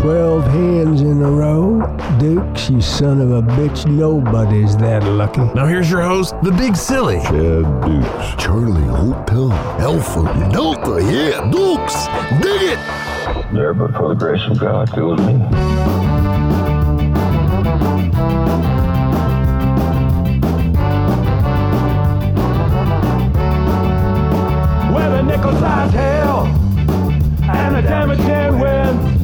Twelve hands in a row? Dukes, you son of a bitch, nobody's that lucky. Now here's your host, the Big Silly. Chad Dukes. Charlie Hotel. Alpha Delta. Yeah, Dukes. Dig it. There, but for the grace of God, go with me. Where the nickel size hell and the damaging wind.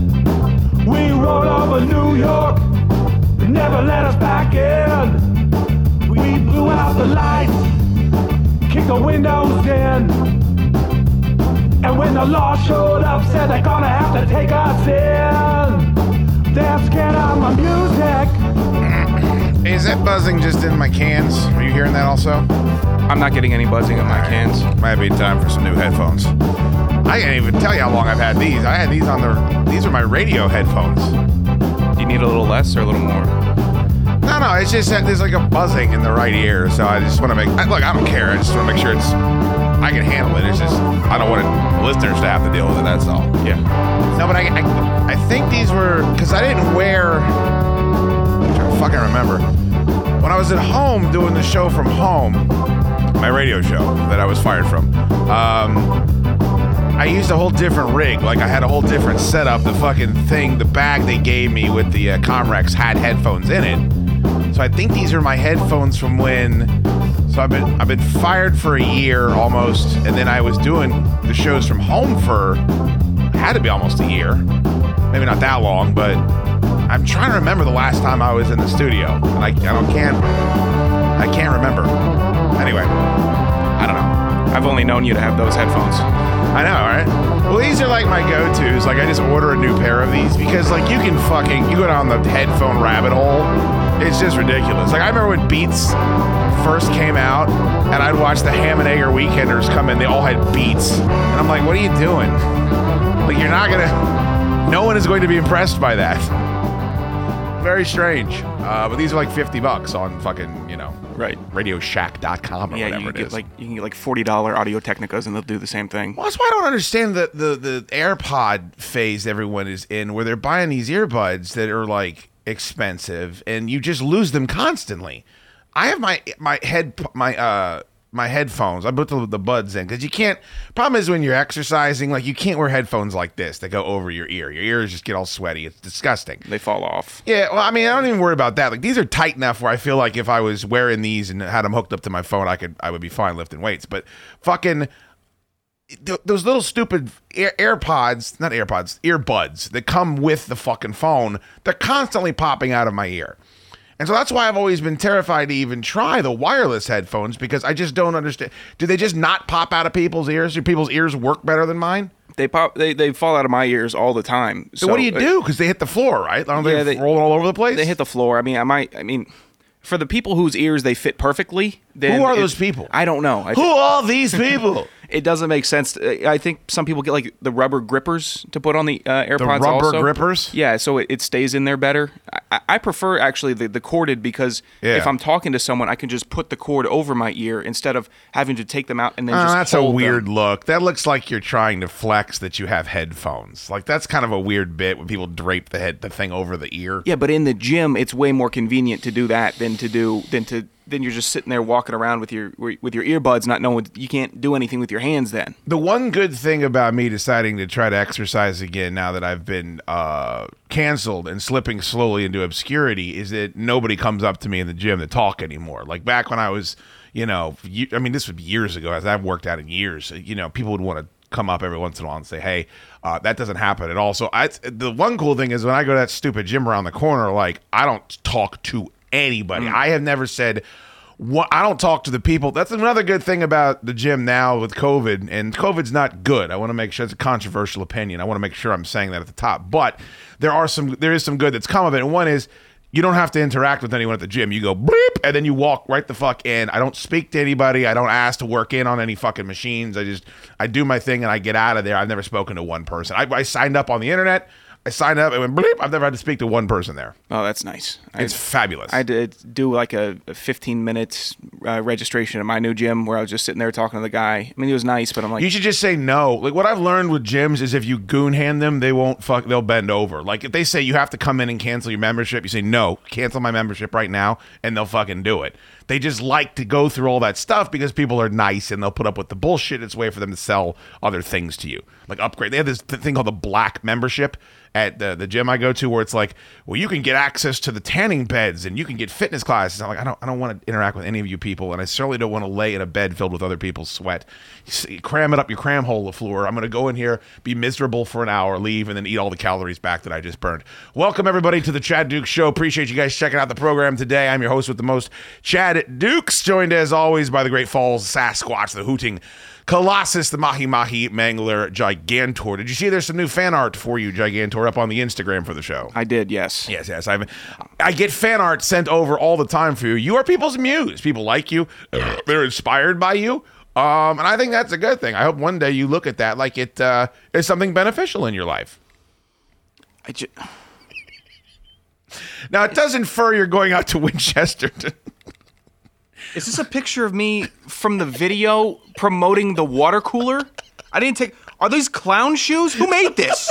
We rolled over New York, they never let us back in. We blew out the lights, kicked the windows in. And when the law showed up, said they're gonna have to take us in. They're scared of my music. Is that buzzing just in my cans? Are you hearing that also? I'm not getting any buzzing in my cans. Might be time for some new headphones. I can't even tell you how long I've had these. I had these on the. These are my radio headphones. Do you need a little less or a little more? No, no, it's just that there's like a buzzing in the right ear, so I just want to make. I, look, I don't care. I just want to make sure it's. I can handle it. It's just I don't want it, listeners to have to deal with it. That's all. Yeah. No, but I, I, I think these were because I didn't wear. I'm trying to fucking remember. When I was at home doing the show from home, my radio show that I was fired from, um, I used a whole different rig. Like I had a whole different setup. The fucking thing, the bag they gave me with the uh, Comrex had headphones in it. So I think these are my headphones from when. So I've been I've been fired for a year almost, and then I was doing the shows from home for had to be almost a year, maybe not that long, but I'm trying to remember the last time I was in the studio, and I, I don't can't I can't remember. Anyway, I don't know. I've only known you to have those headphones. I know, right? Well, these are like my go-tos. Like I just order a new pair of these because like you can fucking you go down the headphone rabbit hole. It's just ridiculous. Like I remember when Beats first came out, and I'd watch the Ham and Egger Weekenders come in. They all had Beats, and I'm like, what are you doing? Like you're not gonna. No one is going to be impressed by that. Very strange. Uh, but these are like 50 bucks on fucking, you know, Right. radioshack.com or Yeah, whatever you it get is. like you can get like forty dollar Audio Technicas and they'll do the same thing. Well, that's why I don't understand the, the the AirPod phase everyone is in, where they're buying these earbuds that are like expensive, and you just lose them constantly. I have my my head my uh my headphones. I put the, the buds in because you can't. Problem is when you're exercising, like you can't wear headphones like this that go over your ear. Your ears just get all sweaty. It's disgusting. They fall off. Yeah, well, I mean, I don't even worry about that. Like these are tight enough where I feel like if I was wearing these and had them hooked up to my phone, I could I would be fine lifting weights. But fucking th- those little stupid Air- AirPods, not AirPods, earbuds that come with the fucking phone, they're constantly popping out of my ear. And so that's why I've always been terrified to even try the wireless headphones because I just don't understand. Do they just not pop out of people's ears? Do people's ears work better than mine? They pop. They, they fall out of my ears all the time. So, what do you uh, do? Because they hit the floor, right? Aren't they, Yeah, they- rolling all over the place? They hit the floor. I mean, I might. I mean, for the people whose ears they fit perfectly, then Who are those people? I don't know. I Who are these people? it doesn't make sense. I think some people get like the rubber grippers to put on the uh, AirPods. rubber also. grippers? Yeah, so it, it stays in there better. I, I prefer actually the, the corded because Yeah. if I'm talking to someone, I can just put the cord over my ear instead of having to take them out and then Oh, just that's a weird them. look. That looks like you're trying to flex that you have headphones. Like that's kind of a weird bit when people drape the head the thing over the ear. Yeah, but in the gym, it's way more convenient to do that than to do than to then you're just sitting there walking around with your with your earbuds, not knowing you can't do anything with your hands. Then The one good thing about me deciding to try to exercise again now that I've been uh, canceled and slipping slowly into obscurity is that nobody comes up to me in the gym to talk anymore. Like back when I was, you know, I mean, this was years ago as I've worked out in years. You know, people would want to come up every once in a while and say, "Hey, uh, that doesn't happen at all." So I, the one cool thing is when I go to that stupid gym around the corner, like I don't talk to anybody. Mm. I have never said what I don't talk to the people. That's another good thing about the gym now with COVID, and COVID's not good. I want to make sure it's a controversial opinion. I want to make sure I'm saying that at the top. But there are some there is some good that's come of it. And one is you don't have to interact with anyone at the gym. You go bleep, and then you walk right the fuck in. I don't speak to anybody. I don't ask to work in on any fucking machines. I just I do my thing and I get out of there. I've never spoken to one person. I, I signed up on the internet. I signed up and went bleep. I've never had to speak to one person there. Oh, that's nice. I- It's fabulous. I did do like a, a 15 minutes uh, registration at my new gym where I was just sitting there talking to the guy. I mean, he was nice, but I'm like, You should just say no. Like what I've learned with gyms is if you goon hand them, they won't fuck. They'll bend over. Like if they say you have to come in and cancel your membership, you say no, cancel my membership right now, and they'll fucking do it. They just like to go through all that stuff because people are nice and they'll put up with the bullshit. It's a way for them to sell other things to you, like upgrade. They have this th- thing called the black membership at the, the gym I go to where it's like, well, you can get access to the tanning beds and you can get fitness classes. I'm like, I don't, I don't want to interact with any of you people, and I certainly don't want to lay in a bed filled with other people's sweat. Cram it up your cram hole, Lafleur. I'm going to go in here, be miserable for an hour, leave, and then eat all the calories back that I just burned. Welcome everybody to the Chad Dukes Show. Appreciate you guys checking out the program today. I'm your host with the most, Chad Dukes, joined as always by the Great Falls Sasquatch, the hooting. Colossus, the Mahi Mahi Mangler Gigantor. Did you see there's some new fan art for you, Gigantor, up on the Instagram for the show? I did, yes. Yes, yes. I I get fan art sent over all the time for you. You are people's muse. People like you. They're inspired by you. Um, and I think that's a good thing. I hope one day you look at that like it uh, is something beneficial in your life. I Now it does infer you're going out to Winchester. To, Is this a picture of me from the video promoting the water cooler? I didn't take. Are these clown shoes? Who made this?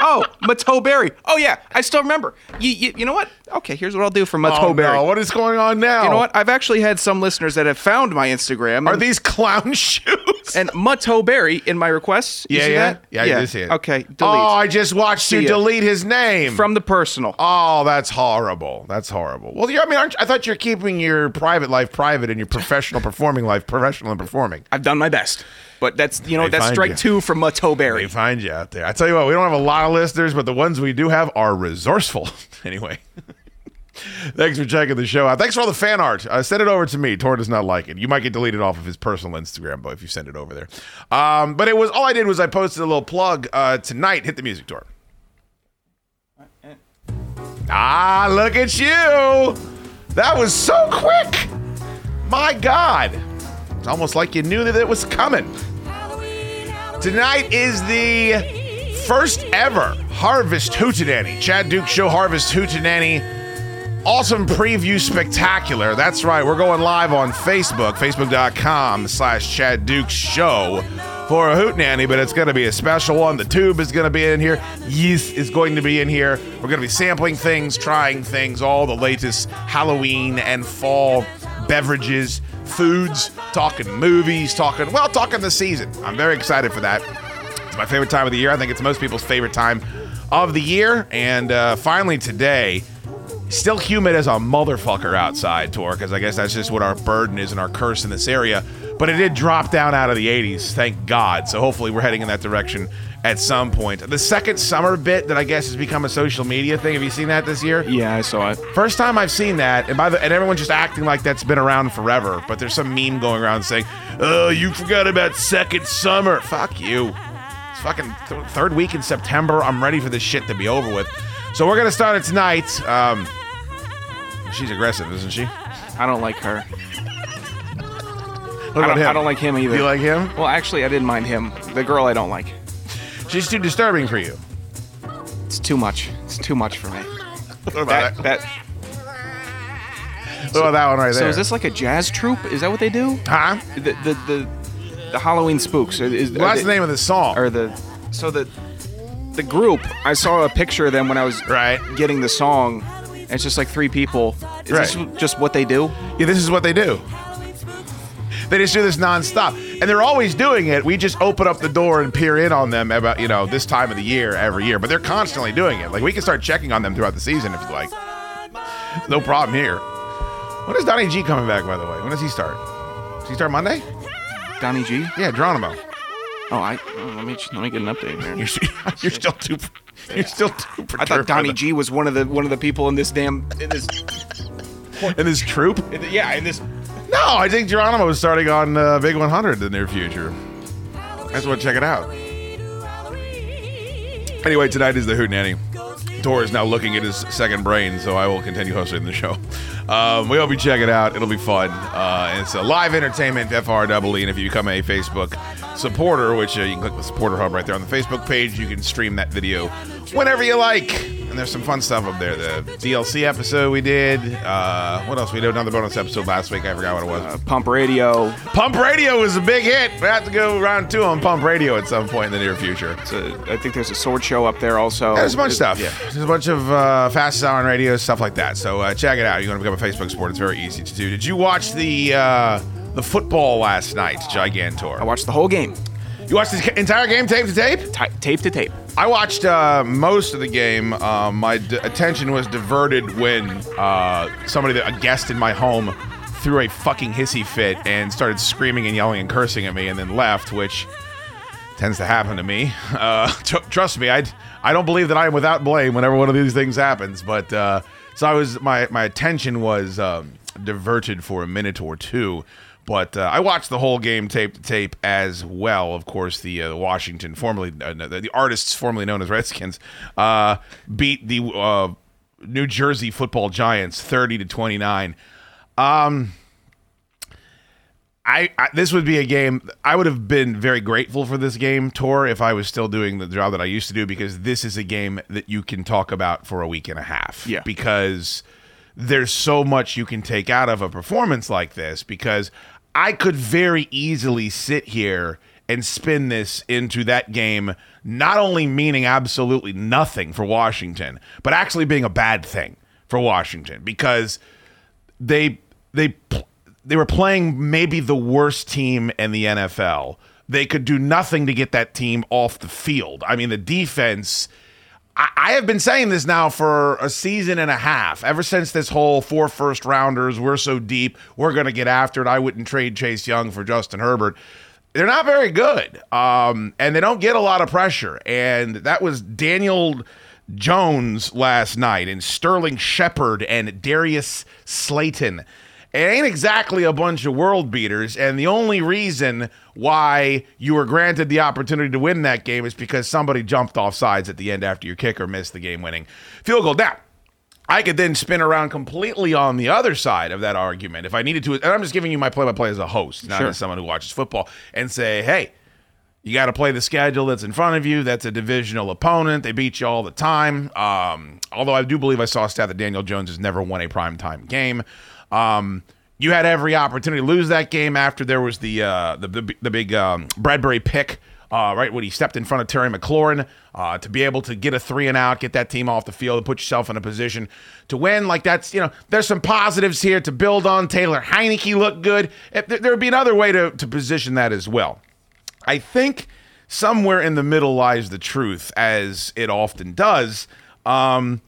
Oh, Mateau Berry. Oh yeah, I still remember. You, you, you know what? Okay, here's what I'll do for Mateau oh Berry. no! What is going on now? You know what? I've actually had some listeners that have found my Instagram. Are and- these clown shoes? and Mateau Berry in my requests? You yeah, see yeah, that? yeah. I do see it. Okay, oh, delete. Oh, I just watched See you ya. delete his name from the personal. Oh, that's horrible. That's horrible. Well, you I mean, aren't, I thought you're keeping your private life private and your professional performing life professional and performing. I've done my best, but that's you know They that's strike you. two from Mateau They Berry. find you out there. I tell you what, we don't have a lot of listeners, but the ones we do have are resourceful. anyway. Thanks for checking the show out. Thanks for all the fan art. Uh, send it over to me. Tor does not like it. You might get deleted off of his personal Instagram, but if you send it over there. Um, but it was all I did was I posted a little plug uh, tonight. Hit the music, Tor. Ah, look at you. That was so quick. My God. It's almost like you knew that it was coming. Tonight is the first ever Harvest Hootenanny. Chad Duke Show Harvest Hootenanny. Awesome preview spectacular. That's right. We're going live on Facebook, facebook.com slash Chad Duke Show for a Hootenanny, but it's going to be a special one. The tube is going to be in here. Yeast is going to be in here. We're going to be sampling things, trying things, all the latest Halloween and fall beverages, foods, talking movies, talking, well, talking the season. I'm very excited for that. It's my favorite time of the year. I think it's most people's favorite time of the year. And uh, finally today, still humid as a motherfucker outside, Tor, because I guess that's just what our burden is and our curse in this area. But it did drop down out of the 80s, thank God. So hopefully we're heading in that direction at some point. The second summer bit that I guess has become a social media thing. Have you seen that this year? Yeah, I saw it. First time I've seen that, and by the and everyone's just acting like that's been around forever. But there's some meme going around saying, "Oh, you forgot about second summer." Fuck you. It's fucking th- third week in September. I'm ready for this shit to be over with. So we're gonna start it tonight. Um, she's aggressive, isn't she? I don't like her. What I about don't, him? I don't like him either. You like him? Well, actually, I didn't mind him. The girl I don't like. She's too disturbing for you. It's too much. It's too much for me. What about That, that? What about that one right there? So is this like a jazz troupe? Is that what they do? huh? The the the, the Halloween spooks. Is, Well, that's the name of the song. Or the so the the group. I saw a picture of them when I was Right. getting the song. and It's just like three people. Is Right. this just what they do? Yeah, this is what they do. They just do this nonstop, and they're always doing it. We just open up the door and peer in on them about you know this time of the year every year, but they're constantly doing it. Like we can start checking on them throughout the season if you like. No problem here. When is Donnie G coming back? By the way, when does he start? Does he start Monday? Donnie G. Yeah, Geronimo. Oh, I oh, let me let me get an update here. You're, you're still too. You're still too. I thought Donnie G was one of the one of the people in this damn in this in this troop. in the, yeah in this No, I think Geronimo is starting on uh, Big 100 in the near future. I just want to check it out. Anyway, tonight is the Hoot Nanny. Tor is now looking at his second brain, so I will continue hosting the show. Um, we hope you check it out. It'll be fun. Uh, it's a live entertainment, FREE. And if you become a Facebook supporter, which uh, you can click the supporter hub right there on the Facebook page, you can stream that video whenever you like. And there's some fun stuff up there. The DLC episode we did. Uh, what else? We did another bonus episode last week. I forgot what it was. Uh, Pump Radio. Pump Radio was a big hit. We have to go round two on Pump Radio at some point in the near future. I think there's a sword show up there also. There's a bunch of stuff. Yeah. There's a bunch of uh, fastest hour on radio, stuff like that. So uh, check it out. You're to become a Facebook sport. It's very easy to do. Did you watch the uh, the football last night, Gigantor? I watched the whole game. You watched the entire game tape to tape? Ti tape to tape. I watched uh, most of the game. Um, my d- attention was diverted when uh, somebody, that, a guest in my home, threw a fucking hissy fit and started screaming and yelling and cursing at me, and then left, which tends to happen to me. Uh, tr- trust me, I I don't believe that I am without blame whenever one of these things happens. But uh, so I was my my attention was um, diverted for a minute or two. But uh, I watched the whole game tape to tape as well. Of course, the uh, Washington, formerly uh, the, artists formerly known as Redskins, uh, beat the uh, New Jersey Football Giants thirty to twenty nine. Um, I, I this would be a game I would have been very grateful for this game tour if I was still doing the job that I used to do because this is a game that you can talk about for a week and a half. Yeah. Because there's so much you can take out of a performance like this because I could very easily sit here and spin this into that game not only meaning absolutely nothing for Washington, but actually being a bad thing for Washington because they they they were playing maybe the worst team in the NFL. They could do nothing to get that team off the field. I mean, the defense. I, have been saying this now for a season and a half. Ever since this whole four first rounders, we're so deep, we're going to get after it. I wouldn't trade Chase Young for Justin Herbert. They're not very good, um, and they don't get a lot of pressure. And that was Daniel Jones last night, and Sterling Shepard and Darius Slayton. It ain't exactly a bunch of world beaters, and the only reason why you were granted the opportunity to win that game is because somebody jumped off sides at the end after your kicker missed the game-winning field goal. Now, I could then spin around completely on the other side of that argument if I needed to, and I'm just giving you my play-by-play as a host, not Sure. as someone who watches football, and say, hey, you got to play the schedule that's in front of you. That's a divisional opponent. They beat you all the time. Um, although I do believe I saw a stat that Daniel Jones has never won a primetime game. Um, you had every opportunity to lose that game after there was the uh, the, the, the big um, Bradberry pick. Uh, right when he stepped in front of Terry McLaurin uh, to be able to get a three and out, get that team off the field, and put yourself in a position to win. Like that's you know, there's some positives here to build on. Taylor Heinicke looked good. There there would be another way to to position that as well. I think somewhere in the middle lies the truth, as it often does. Um,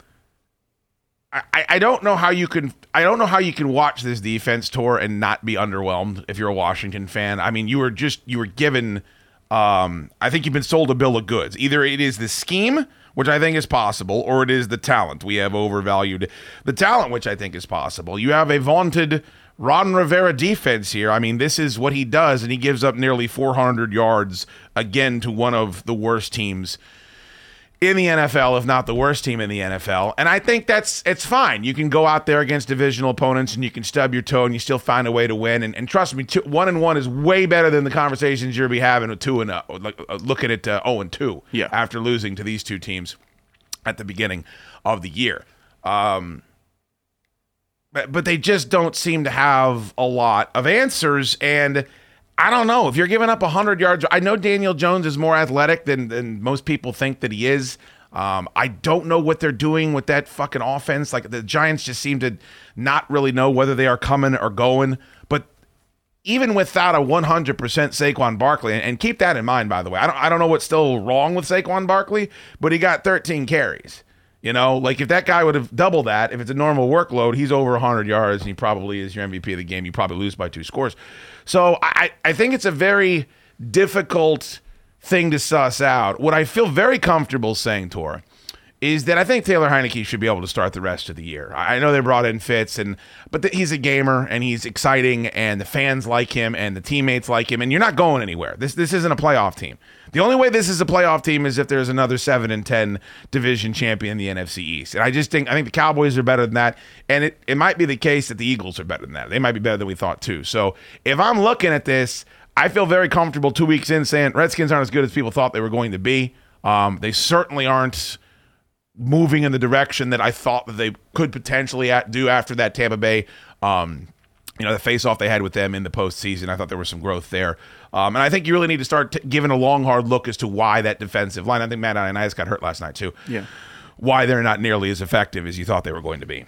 I, I don't know how you can I don't know how you can watch this defense tour and not be underwhelmed if you're a Washington fan. I mean, you were just you were given um, I think you've been sold a bill of goods. Either it is the scheme, which I think is possible, or it is the talent. We have overvalued the talent, which I think is possible. You have a vaunted Ron Rivera defense here. I mean, this is what he does, and he gives up nearly 400 yards again to one of the worst teams in the NFL, if not the worst team in the NFL. And I think that's it's fine. You can go out there against divisional opponents and you can stub your toe and you still find a way to win. And, and trust me, two, one and one is way better than the conversations you'll be having with two and uh, like uh, looking at uh, zero and two. Yeah. after losing to these two teams at the beginning of the year. Um, but, but they just don't seem to have a lot of answers and. I don't know if you're giving up 100 yards. I know Daniel Jones is more athletic than, than most people think that he is. Um, I don't know what they're doing with that fucking offense. Like the Giants just seem to not really know whether they are coming or going. But even without a 100% Saquon Barkley, and, keep that in mind, by the way, I don't, I don't know what's still wrong with Saquon Barkley, but he got 13 carries. You know, like if that guy would have doubled that, if it's a normal workload, he's over 100 yards and he probably is your MVP of the game. You probably lose by two scores. So I, I think it's a very difficult thing to suss out. What I feel very comfortable saying, Tor, is that I think Taylor Heinicke should be able to start the rest of the year. I know they brought in Fitz, and but th- he's a gamer and he's exciting, and the fans like him, and the teammates like him, and you're not going anywhere. This this isn't a playoff team. The only way this is a playoff team is if there's another seven and ten division champion in the NFC East. And I just think I think the Cowboys are better than that, and it, it might be the case that the Eagles are better than that. They might be better than we thought too. So if I'm looking at this, I feel very comfortable two weeks in saying Redskins aren't as good as people thought they were going to be. Um, they certainly aren't moving in the direction that I thought that they could potentially at, do after that Tampa Bay, um, you know, the face-off they had with them in the postseason. I thought there was some growth there, um, and I think you really need to start t- giving a long, hard look as to why that defensive line. I think Matt Ioannidis got hurt last night too. Yeah. Why they're not nearly as effective as you thought they were going to be.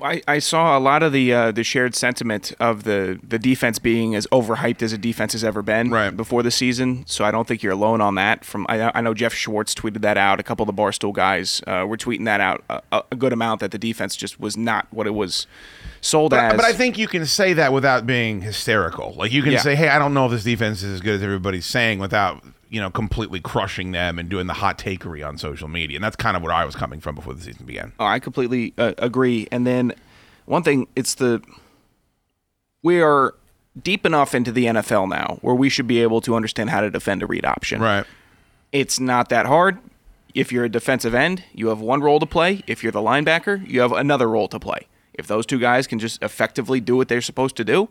I, I saw a lot of the uh, the shared sentiment of the the defense being as overhyped as a defense has ever been Right. before the season. So I don't think you're alone on that. From I, I know Jeff Schwartz tweeted that out. A couple of the Barstool guys uh, were tweeting that out a, a good amount that the defense just was not what it was sold But, as. but I think you can say that without being hysterical. Like you can Yeah. say, "Hey, I don't know if this defense is as good as everybody's saying," without you know completely crushing them and doing the hot takery on social media. And that's kind of where I was coming from before the season began. Oh, I completely uh, agree. And then one thing, it's the we are deep enough into the NFL now where we should be able to understand how to defend a read option. Right. It's not that hard. If you're a defensive end, you have one role to play. If you're the linebacker, you have another role to play. If those two guys can just effectively do what they're supposed to do,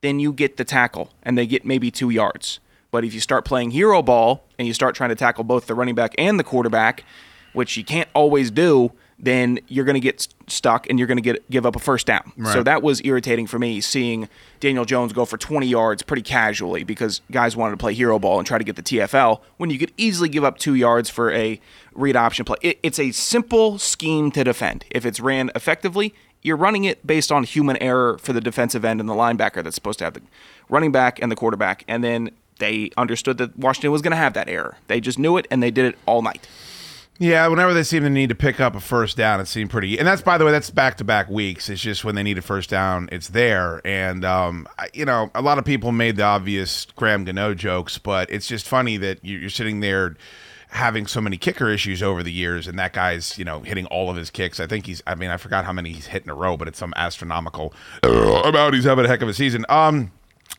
then you get the tackle and they get maybe two yards. But if you start playing hero ball and you start trying to tackle both the running back and the quarterback, which you can't always do, then you're going to get stuck and you're going to get give up a first down. So that was irritating for me seeing Daniel Jones go for 20 yards pretty casually because guys wanted to play hero ball and try to get the TFL when you could easily give up two yards for a read option play. It, it's a simple scheme to defend. If it's ran effectively, you're running it based on human error for the defensive end and the linebacker that's supposed to have the running back and the quarterback. And then they understood that Washington was going to have that error. They just knew it and they did it all night. Yeah, whenever they seem to need to pick up a first down, it seemed pretty. And that's by the way, that's back to back weeks. It's just when they need a first down, it's there. And um, you know, a lot of people made the obvious Graham Gano jokes, but it's just funny that you- you're sitting there having so many kicker issues over the years, and that guy's you know hitting all of his kicks. I think he's. I mean, I forgot how many he's hit in a row, but it's some astronomical amount. He's having a heck of a season. Um.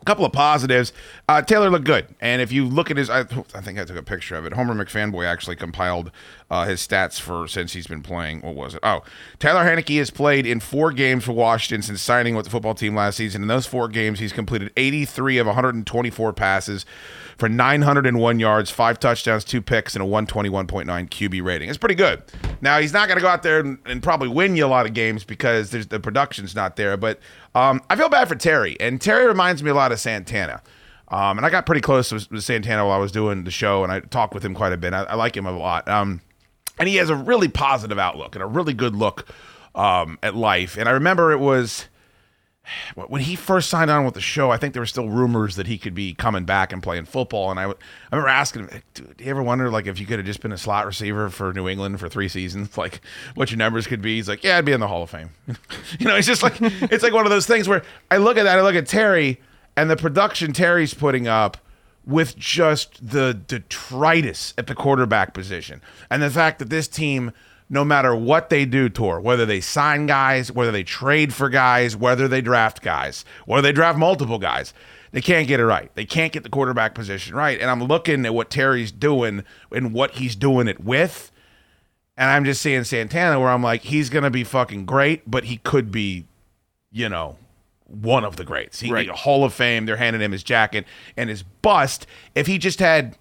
A couple of positives. Uh, Taylor looked good, and if you look at his, I, I think I took a picture of it. Homer McFanboy actually compiled uh, his stats for since he's been playing. What was it? Oh, Taylor Heinicke has played in four games for Washington since signing with the football team last season. In those four games, he's completed 83 of 124 passes for 901 yards, five touchdowns, two picks, and a 121.9 QB rating. It's pretty good. Now he's not going to go out there and, and probably win you a lot of games because the production's not there. But um, I feel bad for Terry, and Terry reminds me a lot of Santana. Um, and I got pretty close with Santana while I was doing the show, and I talked with him quite a bit. I, I like him a lot. Um, and he has a really positive outlook and a really good look um, at life. And I remember it was when he first signed on with the show, I think there were still rumors that he could be coming back and playing football. And I, w- I remember asking him, do you ever wonder like if you could have just been a slot receiver for New England for three seasons, like what your numbers could be? He's like, yeah, I'd be in the Hall of Fame. you know, it's just like it's like one of those things where I look at that, I look at Terry and the production Terry's putting up with just the detritus at the quarterback position and the fact that this team no matter what they do, Tor, whether they sign guys, whether they trade for guys, whether they draft guys, whether they draft multiple guys, they can't get it right. They can't get the quarterback position right. And I'm looking at what Terry's doing and what he's doing it with. And I'm just seeing Santana where I'm like, he's going to be fucking great, but he could be, you know, one of the greats. He, Right. Hall of Fame. They're handing him his jacket and his bust. If he just had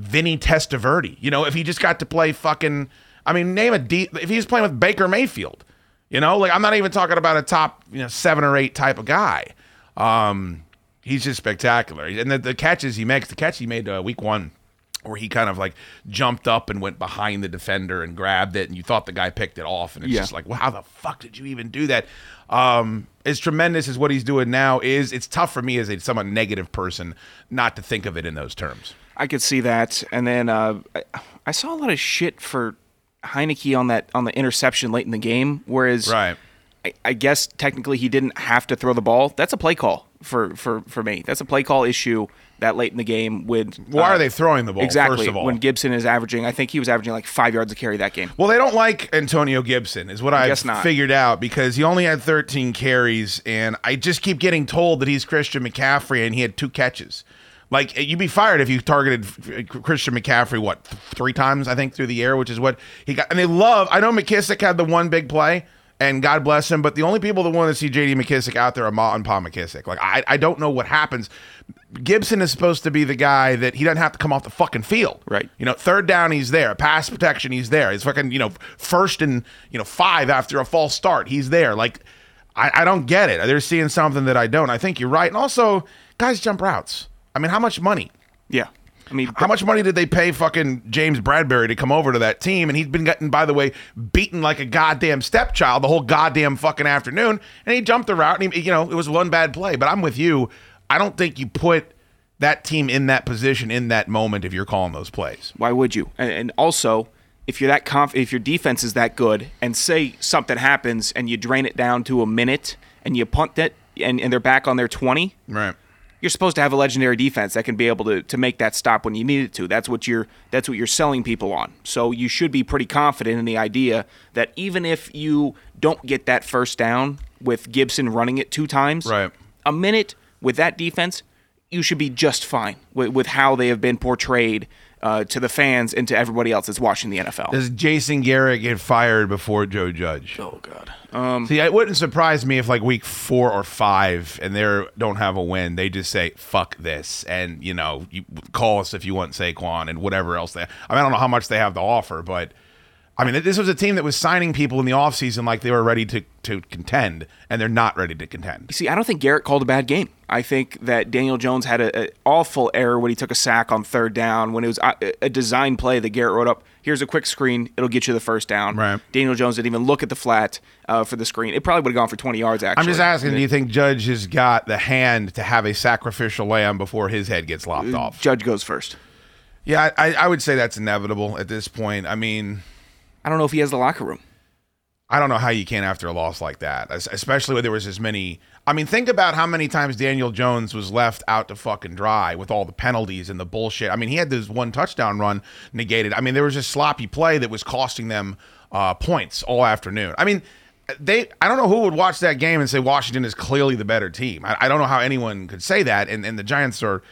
Vinny Testaverde. You know, if he just got to play fucking, I mean, name a D. If he's playing with Baker Mayfield, you know, like I'm not even talking about a top, you know, seven or eight type of guy. Um, he's just spectacular, and the, the catches he makes, the catch he made uh, week one. Where he kind of like jumped up and went behind the defender and grabbed it, and you thought the guy picked it off, and it's Yeah. just like, well, how the fuck did you even do that? Um, as tremendous as what he's doing now is, it's tough for me as a somewhat negative person not to think of it in those terms. I could see that, and then uh, I, I saw a lot of shit for Heinicke on that on the interception late in the game. Whereas, Right. I, I guess technically he didn't have to throw the ball. That's a play call. for for for me. That's a play call issue that late in the game. With Why uh, are they throwing the ball? Exactly. First of all, when Gibson is averaging, I think he was averaging like five yards a carry that game. Well, they don't like Antonio Gibson, is what I've Guess not. figured out because he only had 13 carries, and I just keep getting told that he's Christian McCaffrey and he had two catches. Like you'd be fired if you targeted uh, Christian McCaffrey what three times I think through the air, which is what he got. And they love. I know McKissick had the one big play, and God bless him. But the only people that want to see J.D. McKissick out there are Ma and Pa McKissick. Like I, I don't know what happens. Gibson is supposed to be the guy that he doesn't have to come off the fucking field. Right. You know, third down, he's there. Pass protection, he's there. He's fucking, you know, first and, you know, five after a false start, he's there. Like, I, I don't get it. They're seeing something that I don't. I think you're right. And also, guys jump routes. I mean, how much money? Yeah. I mean, How much money did they pay fucking James Bradberry to come over to that team? And he's been getting, by the way, beaten like a goddamn stepchild the whole goddamn fucking afternoon. And he jumped the route, and he, you know, it was one bad play. But I'm with you. I don't think you put that team in that position in that moment if you're calling those plays. Why would you? And, and also, if you're that conf- if your defense is that good, and say something happens and you drain it down to a minute and you punt it, and, and they're back on their twenty, Right. You're supposed to have a legendary defense that can be able to, to make that stop when you need it to. That's what you're that's what you're selling people on. So you should be pretty confident in the idea that even if you don't get that first down with Gibson running it two times, Right. a minute with that defense, you should be just fine with, with how they have been portrayed uh, to the fans and to everybody else that's watching the NFL. Does Jason Garrett get fired before Joe Judge? oh God. Um, See, it wouldn't surprise me if like week four or five and they don't have a win, they just say "fuck this" and you know, you call us if you want Saquon and whatever else they. I, mean, I don't know how much they have to offer, but I mean, this was a team that was signing people in the offseason like they were ready to to contend, and they're not ready to contend. See, I don't think Garrett called a bad game. I think that Daniel Jones had an awful error when he took a sack on third down when it was a, a design play that Garrett wrote up. Here's a quick screen; it'll get you the first down. Right. Daniel Jones didn't even look at the flat uh, for the screen. It probably would have gone for 20 yards. Actually, I'm just asking, do you think Judge has got the hand to have a sacrificial lamb before his head gets lopped off? Judge goes first. Yeah, I, I would say that's inevitable at this point. I mean, I don't know if he has the locker room. I don't know how you can after a loss like that, especially when there was as many. I mean, think about how many times Daniel Jones was left out to fucking dry with all the penalties and the bullshit. I mean, he had this one touchdown run negated. I mean, there was just sloppy play that was costing them uh, points all afternoon. I mean, they. I don't know who would watch that game and say Washington is clearly the better team. I, I don't know how anyone could say that. And, and the Giants are.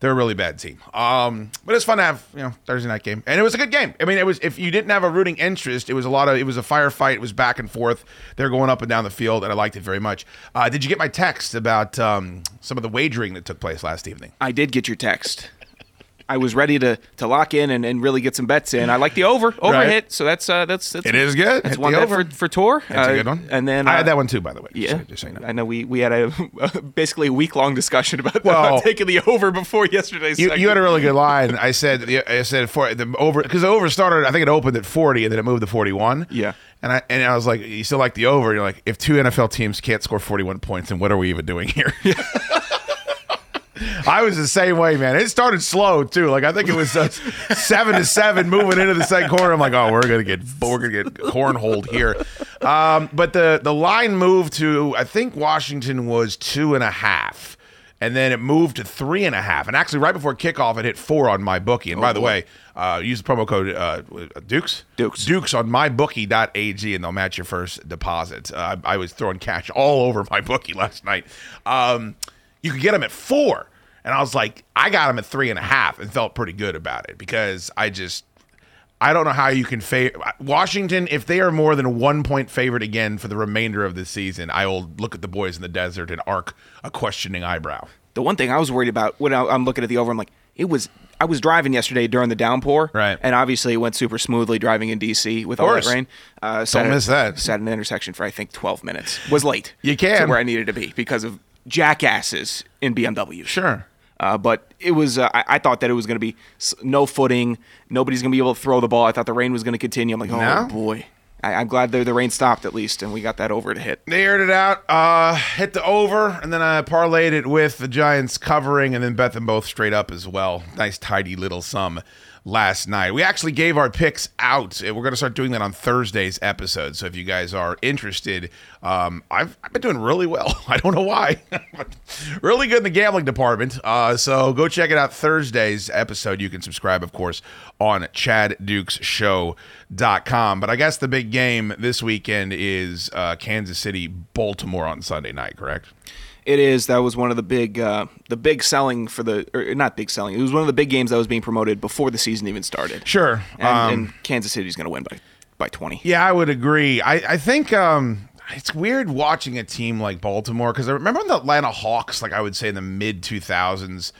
They're a really bad team. Um, but it's fun to have, you know, Thursday night game. And it was a good game. I mean, it was if you didn't have a rooting interest, it was a lot of it was a firefight. It was back and forth. They're going up and down the field, and I liked it very much. Uh, did you get my text about um, some of the wagering that took place last evening? I did get your text. I was ready to, to lock in and, and really get some bets in. I like the over over Right. hit, so that's uh, that's, that's It is good. That's Hit one bet over. for for tour. That's Uh, a good one. And then I uh, had that one too, by the way. Yeah, so- just so you know. I know we we had a basically a week long discussion about, Well- about taking the over before yesterday's. You, you had a really good line. I said I said for the over because the over started. I think it opened at forty and then it moved to forty one. Yeah. And I and I was like, you still like the over? You're like, if two NFL teams can't score forty one points, then what are we even doing here? I was the same way, man. It started slow too. Like I think it was uh, seven to seven moving into the second quarter. I'm like, oh, we're gonna get we're gonna get cornholed here. Um, but the the line moved to I think Washington was two and a half. And then it moved to three and a half. And actually, right before kickoff, it hit four on my bookie. And by the boy. way, uh, use the promo code uh, Dukes. Dukes. Dukes on mybookie.ag, and they'll match your first deposit. Uh, I, I was throwing cash all over my bookie last night. Um, you could get them at four. And I was like, I got them at three and a half and felt pretty good about it because I just, I don't know how you can favor Washington. If they are more than a one point favorite again for the remainder of the season, I will look at the boys in the desert and arc a questioning eyebrow. The one thing I was worried about when I, I'm looking at the over, I'm like, it was. I was driving yesterday during the downpour, Right. And obviously, it went super smoothly driving in DC with all that rain. Uh, sat Don't at- miss that. Sat in an intersection for I think 12 minutes. Was late. You can. to where I needed to be because of jackasses in BMW. Sure. Uh, but it was. Uh, I, I thought that it was going to be no footing. Nobody's going to be able to throw the ball. I thought the rain was going to continue. I'm like, oh No? boy. I, I'm glad the, the rain stopped at least, and we got that over to hit. They aired it out, uh, hit the over, and then I parlayed it with the Giants covering, and then bet them both straight up as well. Nice, tidy little sum last night. We actually gave our picks out. We're going to start doing that on Thursday's episode. So if you guys are interested, um, I've, I've been doing really well. I don't know why. really good in the gambling department. Uh, so go check it out Thursday's episode. You can subscribe, of course, on chaddukesshow.com. But I guess the big game this weekend is uh, Kansas City, Baltimore on Sunday night, correct? It is. That was one of the big, uh, the big selling for the, or not big selling. It was one of the big games that was being promoted before the season even started. Sure. And, Um, and Kansas City's going to win by by twenty. Yeah, I would agree. I, I think um, it's weird watching a team like Baltimore because I remember the Atlanta Hawks, like I would say in the mid 2000s,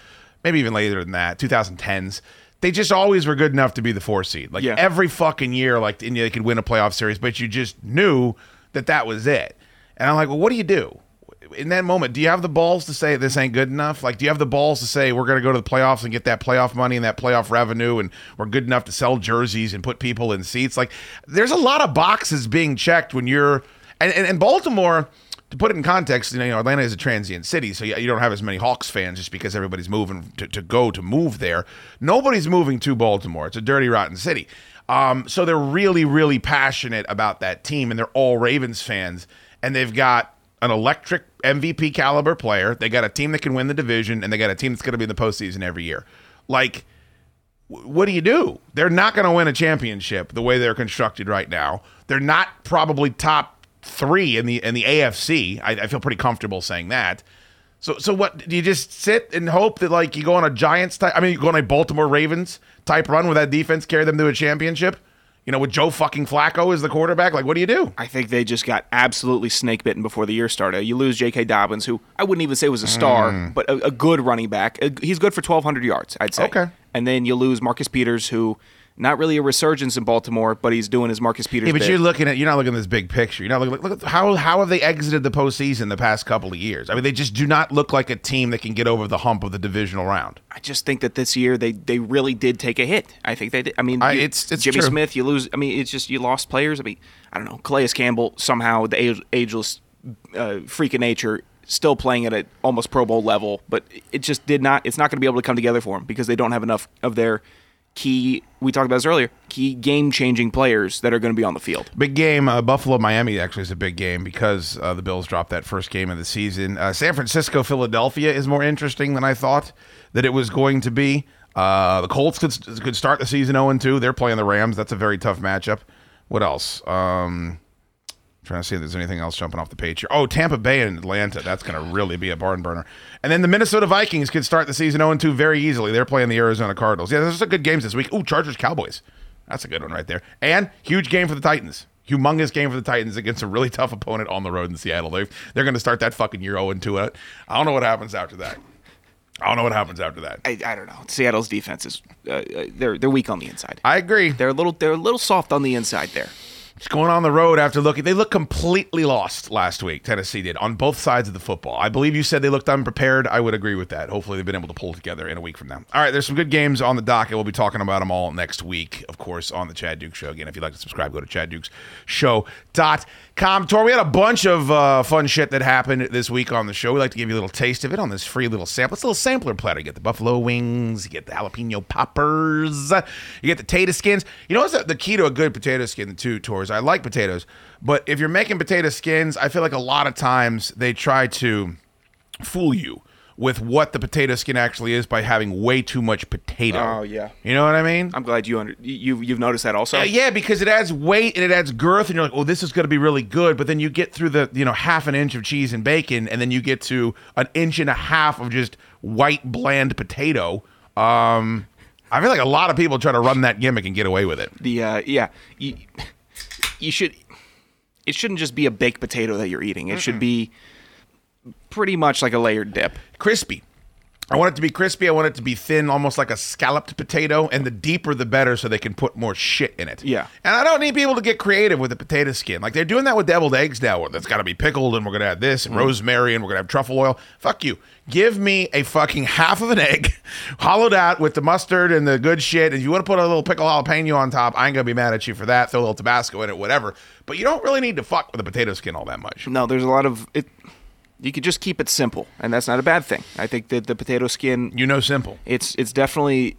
maybe even later than that, 2010s. They just always were good enough to be the four seed. Like Yeah. every fucking year, like India they could win a playoff series, but you just knew that that was it. And I'm like, well, what do you do? In that moment, do you have the balls to say this ain't good enough? Like, do you have the balls to say we're going to go to the playoffs and get that playoff money and that playoff revenue, and we're good enough to sell jerseys and put people in seats? Like, there's a lot of boxes being checked when you're and and, and Baltimore. To put it in context, you know, Atlanta is a transient city, so you don't have as many Hawks fans just because everybody's moving to, to go to move there. Nobody's moving to Baltimore. It's a dirty, rotten city. Um, so they're really, really passionate about that team, and they're all Ravens fans, and they've got an electric MVP caliber player. They got a team that can win the division, and they got a team that's going to be in the postseason every year. Like, what do you do? They're not going to win a championship the way they're constructed right now. They're not probably top three in the in the AFC. I, I feel pretty comfortable saying that. So so what? Do you just sit and hope that like you go on a Giants type? I mean, you go on a Baltimore Ravens type run with that defense carry them to a championship? You know, with Joe fucking Flacco as the quarterback, like what do you do? I think they just got absolutely snake bitten before the year started. You lose J.K. Dobbins, who I wouldn't even say was a star, Mm. but a, a good running back. Uh, He's good for 1,200 yards, I'd say. Okay. And then you lose Marcus Peters, who not really a resurgence in Baltimore, but he's doing his Marcus Peters. Yeah, but bit. you're looking at you're not looking at this big picture. You're not looking look at how how have they exited the postseason the past couple of years? I mean, they just do not look like a team that can get over the hump of the divisional round. I just think that this year they, they really did take a hit. I think they did. I mean, I- you- it's- it's Jimmy true. Smith. You lose. I mean, it's just you lost players. I mean, I don't know. Calais Campbell somehow the age, ageless uh, freak of nature still playing at an almost Pro Bowl level, but it just did not. It's not going to be able to come together for them because they don't have enough of their key. We talked about this earlier. Key game changing players that are going to be on the field. Big game, uh, Buffalo Miami actually is a big game because uh, the Bills dropped that first game of the season. Uh, San Francisco Philadelphia is more interesting than I thought that it was going to be. Uh, the Colts could could start the season 0 2. They're playing the Rams. That's a very tough matchup. What else? Um, trying to see if there's anything else jumping off the page here. Oh, Tampa Bay and Atlanta. That's going to really be a barn burner. And then the Minnesota Vikings could start the season 0 2 very easily. They're playing the Arizona Cardinals. Yeah, those are good games this week. Ooh, Chargers Cowboys. That's a good one right there. And huge game for the Titans. Humongous game for the Titans against a really tough opponent on the road in Seattle. They're, they're going to start that fucking year 0 2. it. I don't know what happens after that. I don't know what happens after that. I, I don't know. Seattle's defense is uh, uh, they're they're weak on the inside. I agree. They're a little they're a little soft on the inside there. Just going on the road after looking, they looked completely lost last week. Tennessee did on both sides of the football. I believe you said they looked unprepared. I would agree with that. Hopefully, they've been able to pull together in a week from now. All right, there's some good games on the docket. We'll be talking about them all next week, of course, on the Chad Duke Show. Again, if you'd like to subscribe, go to chaddukesshow.com. Tor, we had a bunch of uh, fun shit that happened this week on the show. We like to give you a little taste of it on this free little sample. It's a little sampler platter. You get the buffalo wings, you get the jalapeno poppers, you get the potato skins. You know what's the- the key to a good potato skin, too, Tours? I like potatoes, but if you're making potato skins, I feel like a lot of times they try to fool you with what the potato skin actually is by having way too much potato. Oh, yeah. You know what I mean? I'm glad you under you you've noticed that also. Uh, yeah, because it adds weight and it adds girth, and you're like, "Oh, this is going to be really good." But then you get through the, you know, half an inch of cheese and bacon, and then you get to an inch and a half of just white bland potato. Um, I feel like a lot of people try to run that gimmick and get away with it. The uh, yeah, you, you should. It shouldn't just be a baked potato that you're eating. It should be pretty much like a layered dip. Crispy. I want it to be crispy. I want it to be thin, almost like a scalloped potato. And the deeper, the better, so they can put more shit in it. Yeah. And I don't need people to get creative with the potato skin. Like they're doing that with deviled eggs now, where that's got to be pickled, and we're gonna add this and mm. rosemary, and we're gonna have truffle oil. Fuck you. Give me a fucking half of an egg, hollowed out with the mustard and the good shit. And if you want to put a little pickle jalapeno on top, I ain't gonna be mad at you for that. Throw a little Tabasco in it, whatever. But you don't really need to fuck with the potato skin all that much. No, there's a lot of it. You could just keep it simple, and that's not a bad thing. I think that the potato skin, You know, simple. it's it's definitely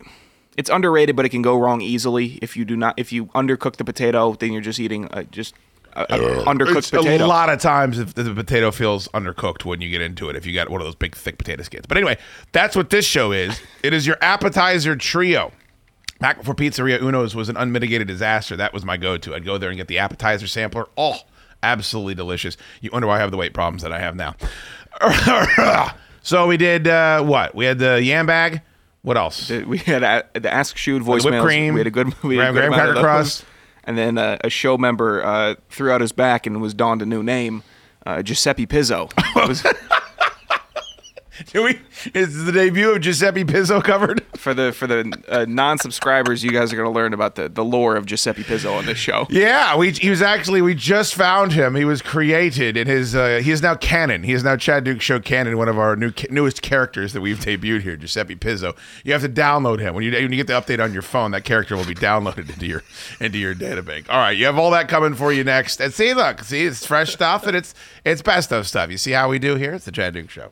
It's underrated, but it can go wrong easily if you do not. If you undercook the potato, then you're just eating uh, just a, a undercooked It's potato. A lot of times, if the potato feels undercooked when you get into it, if you got one of those big thick potato skins. But anyway, that's what this show is. it is your appetizer trio. Back before Pizzeria Uno's was an unmitigated disaster, that was my go-to. I'd go there and get the appetizer sampler. Oh, absolutely delicious. You wonder why I have the weight problems that I have now. so we did uh, what? We had the yam bag. What else? Uh, We had a, the Ask Shood Whipped cream, we had a good, we had a graham- good graham cracker crust. And then uh, a show member uh, threw out his back and was donned a new name, uh, Giuseppe Pizzo. Do we? Is the debut of Giuseppe Pizzo covered? for the for the uh, non-subscribers, you guys are going to learn about the, the lore of Giuseppe Pizzo on this show. Yeah, we he was actually we just found him. He was created in his uh, he is now canon. He is now Chad Duke Show canon, one of our new newest characters that we've debuted here, Giuseppe Pizzo. You have to download him when you when you get the update on your phone. That character will be downloaded into your into your databank. All right, you have all that coming for you next. And see, look, see, it's fresh stuff and it's it's best of stuff. You see how we do here? It's the Chad Duke Show.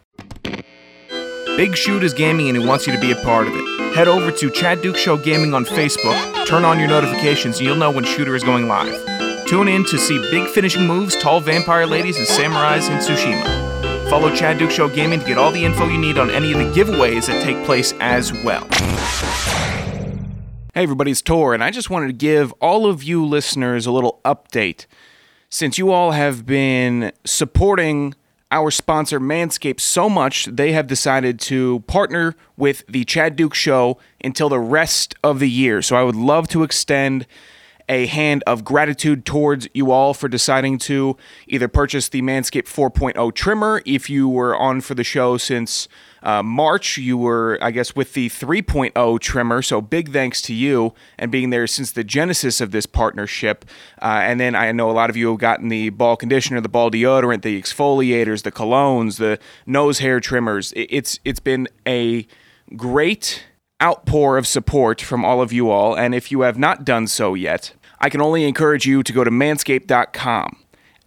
Big Shood is gaming and he wants you to be a part of it. Head over to Chad Dukes Show Gaming on Facebook, turn on your notifications, and you'll know when Shooter is going live. Tune in to see big finishing moves, tall vampire ladies, and samurais in Tsushima. Follow Chad Dukes Show Gaming to get all the info you need on any of the giveaways that take place as well. Hey everybody, it's Tor, and I just wanted to give all of you listeners a little update. Since you all have been supporting our sponsor Manscaped so much, they have decided to partner with the Chad Dukes Show until the rest of the year. So I would love to extend a hand of gratitude towards you all for deciding to either purchase the Manscaped 4.0 trimmer if you were on for the show since uh, March. You were, I guess, with the 3.0 trimmer. So big thanks to you and being there since the genesis of this partnership. Uh, and then I know a lot of you have gotten the ball conditioner, the ball deodorant, the exfoliators, the colognes, the nose hair trimmers. It's it's been a great outpour of support from all of you all. And if you have not done so yet, I can only encourage you to go to manscaped.com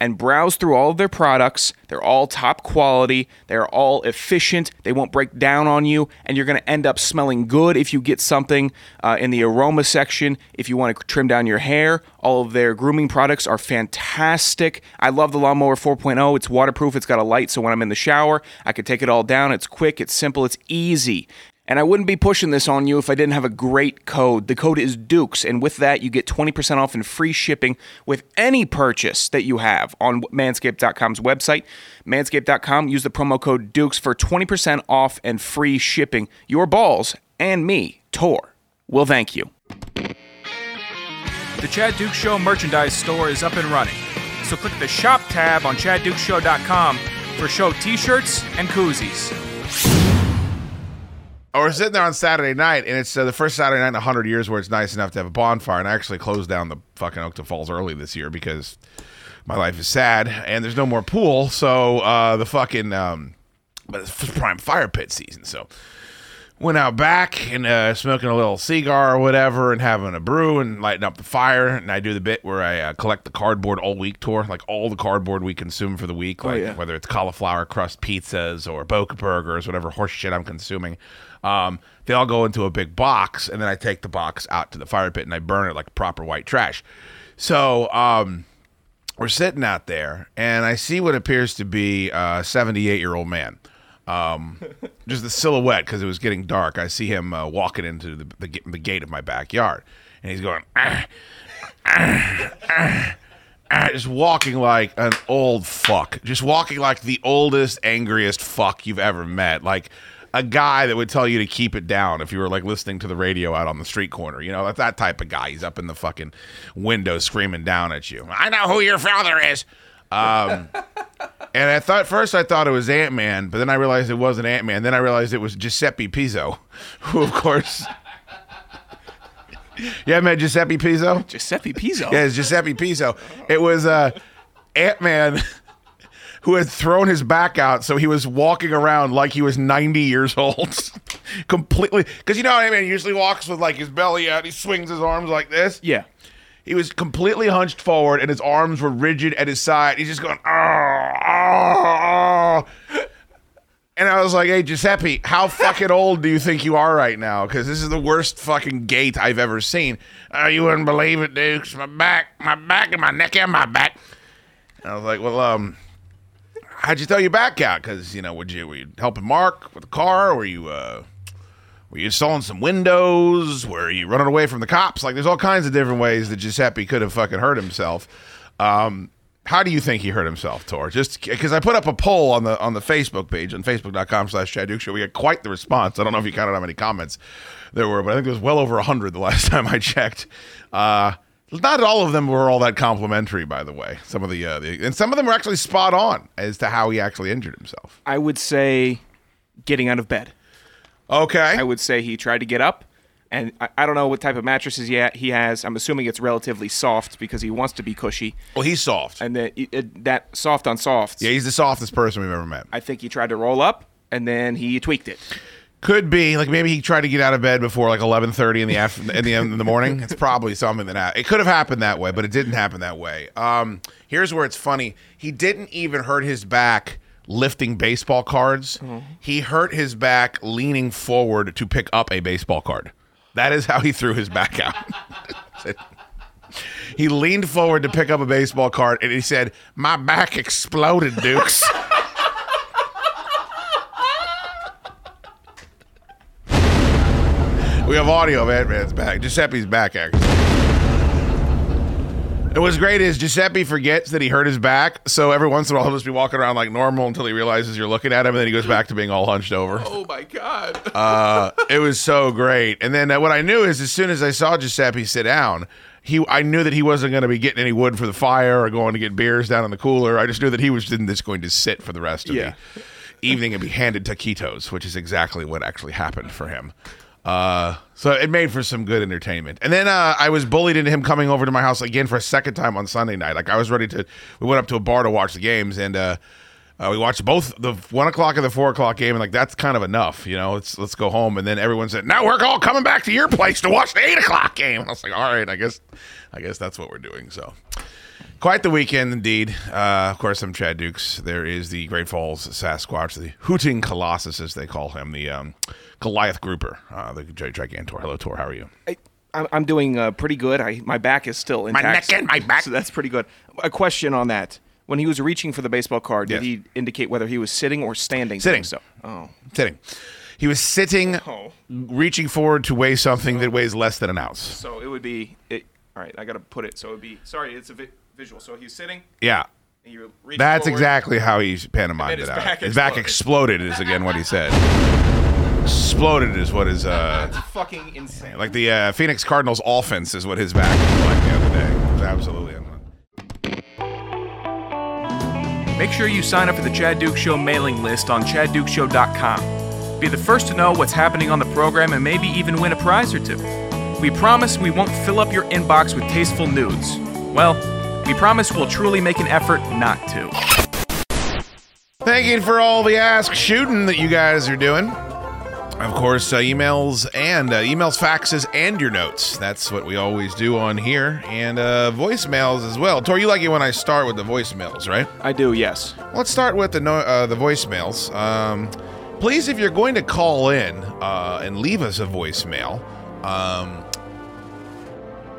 and browse through all of their products. They're all top quality, they're all efficient, they won't break down on you, and you're going to end up smelling good if you get something uh, in the aroma section. If you want to trim down your hair, all of their grooming products are fantastic. I love the Lawnmower 4.0. It's waterproof, it's got a light, so when I'm in the shower, I can take it all down. It's quick, it's simple, it's easy. And I wouldn't be pushing this on you if I didn't have a great code. The code is Dukes, and with that, you get 20% off and free shipping with any purchase that you have on manscaped.com's website. Manscaped.com, use the promo code Dukes for 20% off and free shipping. Your balls and me, Tor, will thank you. The Chad Dukes Show merchandise store is up and running. So click the shop tab on chaddukeshow.com for show t shirts and koozies. Oh, we're sitting there on Saturday night, and it's uh, the first Saturday night in 100 years where it's nice enough to have a bonfire. And I actually closed down the fucking Oakton Falls early this year because my life is sad and there's no more pool. So uh, the fucking, um, but it's prime fire pit season. So went out back and uh, smoking a little cigar or whatever and having a brew and lighting up the fire. And I do the bit where I uh, collect the cardboard all week Tor, like all the cardboard we consume for the week, like yeah. whether it's cauliflower crust pizzas or Boca burgers, whatever horse shit I'm consuming. Um, they all go into a big box, and then I take the box out to the fire pit and I burn it like proper white trash. So um, we're sitting out there, and I see what appears to be a 78 year old man. Um, just the silhouette because it was getting dark. I see him uh, walking into the, the, the gate of my backyard, and he's going, "Ah, ah, ah, ah," just walking like an old fuck, just walking like the oldest, angriest fuck you've ever met, like a guy that would tell you to keep it down if you were like listening to the radio out on the street corner. You know, that's that type of guy. He's up in the fucking window screaming down at you. I know who your father is. Um, and I thought first I thought it was Ant Man, but then I realized it wasn't Ant Man. Then I realized it was Giuseppe Pizzo, who of course. yeah, man, Giuseppe Pizzo. Giuseppe Pizzo. Yeah, it's Giuseppe Pizzo. It was uh, Ant Man who had thrown his back out, so he was walking around like he was 90 years old. Completely. Because you know what I mean? He usually walks with like his belly out, he swings his arms like this. Yeah. He was completely hunched forward and his arms were rigid at his side. He's just going, oh, oh, oh. And I was like, "Hey Giuseppe, how fucking old do you think you are right now? Because this is the worst fucking gait I've ever seen. Oh, you wouldn't believe it, Dukes. My back, my back, and my neck, and my back." And I was like, "Well, um, how'd you throw your back out? Because you know, would you were you helping Mark with the car? Or were you uh, were you installing some windows? Were you running away from the cops? Like, there's all kinds of different ways that Giuseppe could have fucking hurt himself. Um, how do you think he hurt himself, Tor? Just because I put up a poll on the on the Facebook page on facebook.com slash Chad Dukes Show. We had quite the response. I don't know if you counted how many comments there were, but I think it was well over 100 the last time I checked. Uh, not all of them were all that complimentary, by the way. Some of the, uh, the and some of them were actually spot on as to how he actually injured himself. I would say getting out of bed. Okay. I would say he tried to get up, and I, I don't know what type of mattresses he, ha- he has. I'm assuming it's relatively soft because he wants to be cushy. Well, he's soft. And then it, it- that soft on soft. Yeah, he's the softest person we've ever met. I think he tried to roll up, and then he tweaked it. Could be like maybe he tried to get out of bed before like eleven thirty in the af- in the in the morning. It's probably something that ha- it could have happened that way, but it didn't happen that way. Um, here's where it's funny. He didn't even hurt his back lifting baseball cards. Mm-hmm. He hurt his back leaning forward to pick up a baseball card. That is how he threw his back out. he leaned forward to pick up a baseball card and he said, "My back exploded, Dukes." We have audio of Ant Man's back. Giuseppe's back, actually. And what's great is Giuseppe forgets that he hurt his back, so every once in a while he'll just be walking around like normal until he realizes you're looking at him, and then he goes back to being all hunched over. Oh my god! Uh, it was so great. And then uh, what I knew is as soon as I saw Giuseppe sit down, he I knew that he wasn't going to be getting any wood for the fire or going to get beers down in the cooler. I just knew that he was just going to sit for the rest of Yeah. the evening and be handed taquitos, which is exactly what actually happened for him. Uh, so it made for some good entertainment. And then uh, I was bullied into him coming over to my house again for a second time on Sunday night. Like I was ready to. We went up to a bar to watch the games, and uh, uh, we watched both the one o'clock and the four o'clock game, and like that's kind of enough, you know. Let's let's go home. And then everyone said, "Now we're all coming back to your place to watch the eight o'clock game." And I was like, "All right, I guess, I guess that's what we're doing." So. Quite the weekend indeed. Uh, of course, I'm Chad Dukes. There is the Great Falls Sasquatch, the Hooting Colossus, as they call him, the um, Goliath Grouper, uh, the Gi- Gigantor. Hello, Tor. How are you? I, I'm I'm doing uh, pretty good. I my back is still intact. My neck and my back. So that's pretty good. A question on that: When he was reaching for the baseball card, did Yes. he indicate whether he was sitting or standing? Sitting. So, oh, Sitting. He was sitting, Oh. reaching forward to weigh something that weighs less than an ounce. so it would be. It, all right, I got to put it. So it would be. Sorry, it's a vi- visual. So he's sitting. Yeah. And you're That's forward. exactly how he pantomimed it his out. back his back exploded. exploded, is again what he said. exploded is what is uh, That's fucking insane. like the uh, Phoenix Cardinals offense is what his back was like the other day. It was absolutely unreal. Make sure you sign up for the Chad Dukes Show mailing list on chaddukeshow.com. Be the first to know what's happening on the program and maybe even win a prize or two. We promise we won't fill up your inbox with tasteful nudes. Well, we promise we'll truly make an effort not to. Thank you for all the ask shooting that you guys are doing. Of course, uh, emails and uh, emails, faxes, and your notes. That's what we always do on here, and uh, voicemails as well. Tor, you like it when I start with the voicemails, right? I do, yes. Let's start with the no- uh, the voicemails. Um, please, if you're going to call in uh, and leave us a voicemail, um,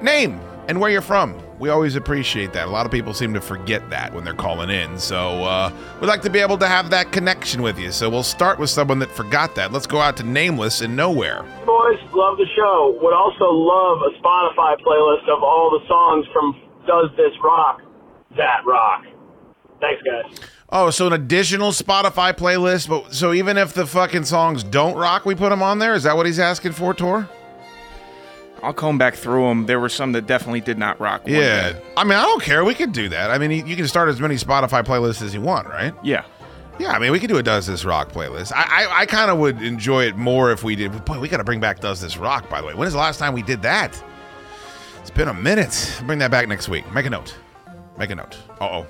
name and where you're from. We always appreciate that. A lot of people seem to forget that when they're calling in. So uh, we'd like to be able to have that connection with you. So we'll start with someone that forgot that. Let's go out to Nameless and Nowhere. Boys, love the show. Would also love a Spotify playlist of all the songs from Does This Rock, That Rock. Thanks, guys. Oh, so an additional Spotify playlist. But so even if the fucking songs don't rock, we put them on there. Is that what he's asking for, Tor? I'll comb back through them. There were some that definitely did not rock. one Yeah. bit. I mean, I don't care. We could do that. I mean, you you can start as many Spotify playlists as you want, right? Yeah. Yeah, I mean, we could do a Does This Rock playlist. I I, I kind of would enjoy it more if we did. Boy, we got to bring back Does This Rock, by the way. When is the last time we did that? It's been a minute. Bring that back next week. Make a note. Make a note. Uh oh.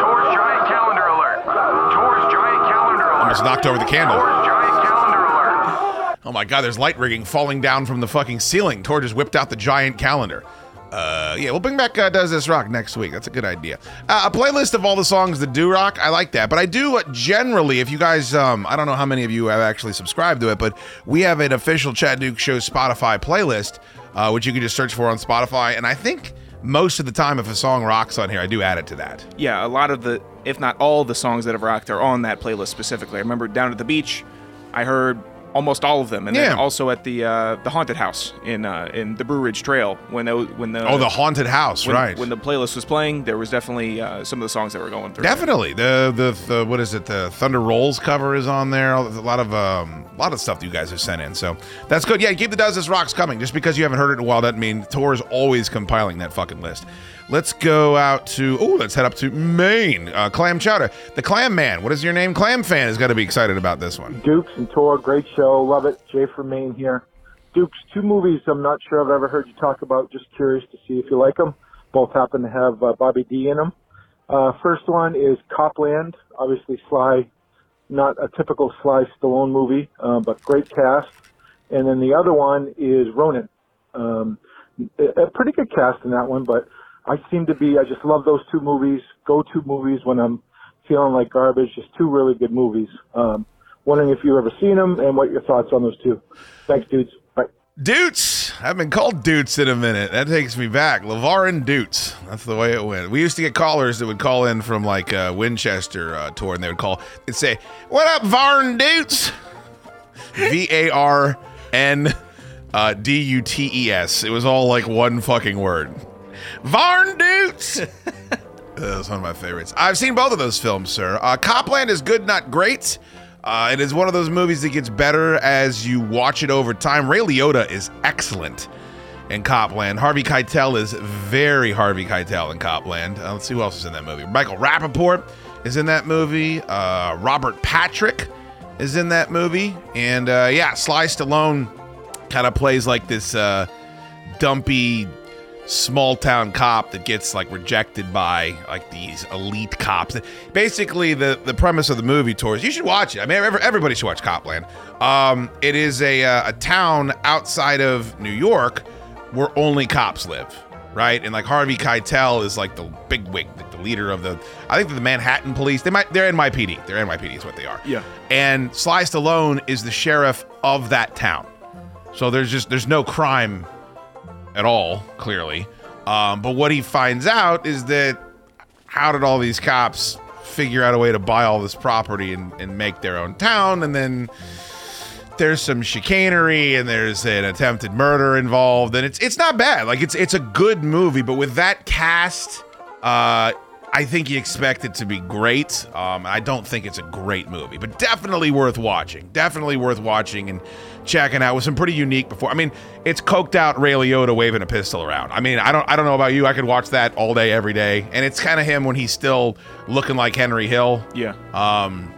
Tor's giant calendar alert. Tor's giant calendar alert. Almost knocked over the candle. Tor's giant calendar alert. Oh my god, there's light rigging falling down from the fucking ceiling. Tor just whipped out the giant calendar. Uh, yeah, we'll bring back uh, Does This Rock next week. That's a good idea. Uh, a playlist of all the songs that do rock. I like that. But I do uh, generally, if you guys, um, I don't know how many of you have actually subscribed to it, but we have an official Chad Dukes Show Spotify playlist, uh, which you can just search for on Spotify. And I think most of the time, if a song rocks on here, I do add it to that. Yeah, a lot of the, if not all the songs that have rocked are on that playlist specifically. I remember down at the beach, I heard almost all of them, and Yeah. then also at the uh, the haunted house in uh, in the Brew Ridge Trail when the, when the Oh, the haunted house, when, right? when the playlist was playing, there was definitely uh, some of the songs that were going through. Definitely the, the the what is it? The Thunder Rolls cover is on there. A lot of um, a lot of stuff that you guys have sent in. So that's good. Yeah, keep the Does This Rocks coming. Just because you haven't heard it in a while doesn't mean Tor is always compiling that fucking list. Let's go out to oh, let's head up to Maine. Uh, Clam Chowder, the Clam Man. What is your name? Clam Fan has got to be excited about this one. Dukes and Tor, great show. Love it. Jay from Maine here. Dukes, two movies I'm not sure I've ever heard you talk about. Just curious to see if you like them. Both happen to have uh, Bobby D in them. Uh, first one is Copland. Obviously, Sly, not a typical Sly Stallone movie, uh, but great cast. And then the other one is Ronin. Um, a pretty good cast in that one, but I seem to be, I just love those two movies, go to movies when I'm feeling like garbage. Just two really good movies. Um, wondering if you've ever seen them and what your thoughts on those two. Thanks, dudes. Bye. Doots. I've been called Doots in a minute. That takes me back. LaVar and Doots. That's the way it went. We used to get callers that would call in from like uh, Winchester uh, Tor, and they would call and say, "What up, Varn Doots?" V A R N uh, D U T E S. It was all like one fucking word. Varn Doots. That was one of my favorites. I've seen both of those films, sir. Uh, Copland is good, not great. Uh, it is one of those movies that gets better as you watch it over time. Ray Liotta is excellent in Copland. Harvey Keitel is very Harvey Keitel in Copland. Uh, let's see who else is in that movie. Michael Rapaport is in that movie. Uh, Robert Patrick is in that movie. And uh, yeah, Sly Stallone kind of plays like this uh, dumpy small town cop that gets like rejected by like these elite cops. Basically, the the premise of the movie tours. You should watch it. I mean, everybody should watch Copland. Um, it is a uh, a town outside of New York where only cops live. Right, and like Harvey Keitel is like the big wig, the leader of the. I think the Manhattan Police. They might. They're NYPD. They're NYPD is what they are. Yeah. And Sly Stallone is the sheriff of that town. So there's just there's no crime at all, clearly. Um, but what he finds out is that how did all these cops figure out a way to buy all this property and, and make their own town? And then there's some chicanery and there's an attempted murder involved, and it's it's not bad. Like it's it's a good movie, but with that cast, uh, I think you expect it to be great. Um, I don't think it's a great movie, but definitely worth watching. Definitely worth watching and checking out with some pretty unique before. I mean, it's coked out Ray Liotta waving a pistol around. I mean, I don't I don't know about you. I could watch that all day, every day, and it's kind of him when he's still looking like Henry Hill. Yeah. Um,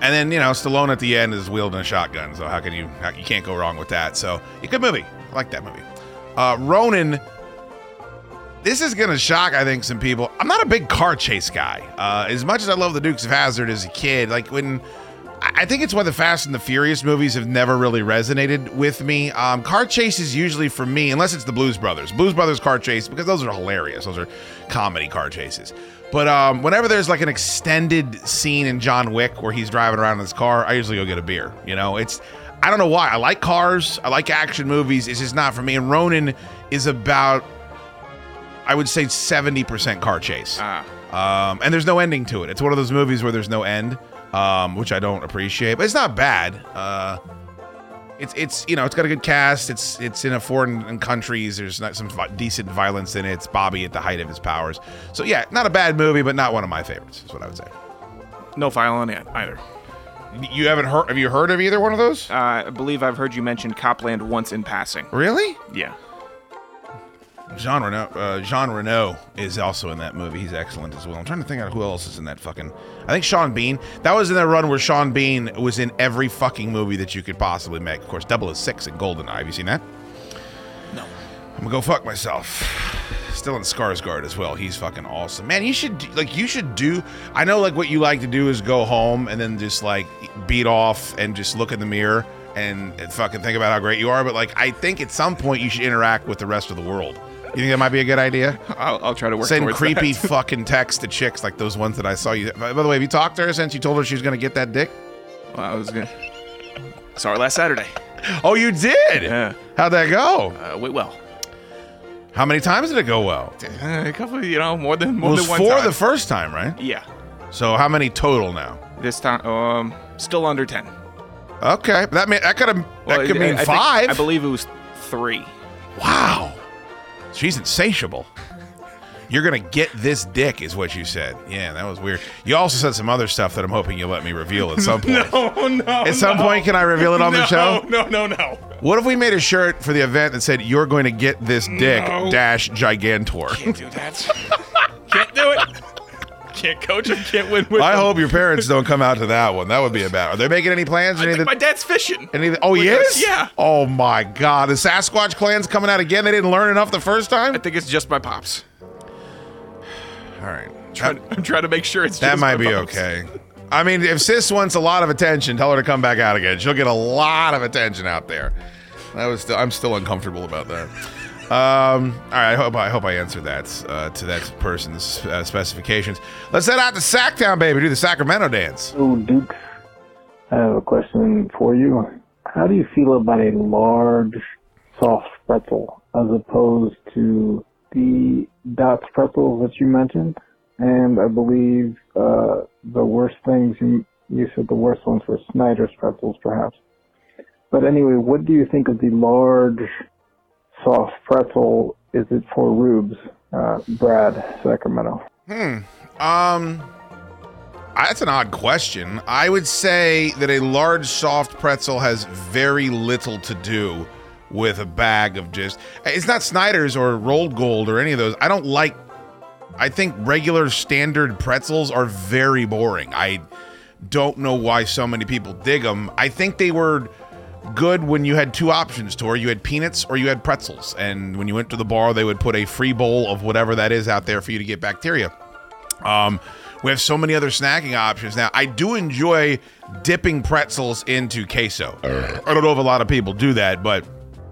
and then you know Stallone at the end is wielding a shotgun. So how can you you can't go wrong with that? So a good movie. I like that movie. Uh, Ronin. This is gonna shock I think some people. I'm not a big car chase guy. Uh, as much as I love the Dukes of Hazzard as a kid, like when I think it's why the Fast and the Furious movies have never really resonated with me. Um, car chases usually for me, unless it's the Blues Brothers, Blues Brothers car chase, because those are hilarious. Those are comedy car chases. But um, whenever there's like an extended scene in John Wick where he's driving around in his car, I usually go get a beer. You know, it's I don't know why. I like cars. I like action movies. It's just not for me. And Ronin is about I would say 70% car chase. Um, and there's no ending to it. It's one of those movies where there's no end, um, which I don't appreciate. But it's not bad. Uh, it's it's you know it's got a good cast. It's it's in a foreign countries. There's not some decent violence in it. It's Bobby at the height of his powers. So yeah, not a bad movie, but not one of my favorites. Is what I would say. No file on it either. You haven't heard? Have you heard of either one of those? Uh, I believe I've heard you mention Copland once in passing. Really? Yeah. Jean Reno, uh, Jean Reno is also in that movie. He's excellent as well. I'm trying to think out who else is in that fucking. I think Sean Bean. That was in that run where Sean Bean was in every fucking movie that you could possibly make. Of course, 006 and Goldeneye. Have you seen that? No. I'm gonna go fuck myself. Stellan Skarsgård as well. He's fucking awesome, man. You should like you should do. I know like what you like to do is go home and then just like beat off and just look in the mirror and, and fucking think about how great you are. But like I think at some point you should interact with the rest of the world. You think that might be a good idea? I'll, I'll try to work Send creepy that. fucking texts to chicks like those ones that I saw you. By the way, have you talked to her since you told her she was going to get that dick? Well, I was gonna. Saw her last Saturday. Oh, you did? Yeah. How'd that go? Uh, wait, well, How many times did it go well? uh, a couple, you know, more than It more was than one four time. the first time, right? yeah, So how many total now? this time, um, still under ten. Okay, that mean that could have Well, that could mean I five. I believe it was three. Wow, she's insatiable. You're gonna get this dick, is what you said. Yeah, that was weird. You also said some other stuff that I'm hoping you'll let me reveal at some point. No, no. At some point, can I reveal it on the show? No, no, no. What if we made a shirt for the event that said "You're going to get this dick No. dash Gigantor"? Can't do that. can't do it. Can't coach him. Can't win with I him. hope your parents don't come out to that one. That would be a bad. Are they making any plans? I Any my dad's fishing. any oh, he is. us, yeah. Oh my God, the Sasquatch clan's coming out again. They didn't learn enough the first time. I think it's just my pops. All right, Trying, I'm trying to make sure it's that might be pops. okay. I mean, if Sis wants a lot of attention, tell her to come back out again. She'll get a lot of attention out there. That was still, I'm still uncomfortable about that. Um, all right, I hope I hope I answered that uh, to that person's uh, specifications. Let's head out to Sacktown, baby. Do the Sacramento dance. So, Dukes, I have a question for you. How do you feel about a large, soft pretzel as opposed to the Dots pretzels that you mentioned? And I believe uh, the worst things, you, you said the worst ones were Snyder's pretzels, perhaps. But anyway, what do you think of the large, soft pretzel? Is it for rubes? Uh, Brad, Sacramento. Hmm. Um. That's an odd question. I would say that a large soft pretzel has very little to do with a bag of just. It's not Snyder's or Rold Gold or any of those. I don't like. I think regular standard pretzels are very boring. I don't know why so many people dig them. I think they were good when you had two options, Tor. You had peanuts or you had pretzels. And when you went to the bar, they would put a free bowl of whatever that is out there for you to get bacteria. Um, we have so many other snacking options now. I do enjoy dipping pretzels into queso. I don't know if a lot of people do that, but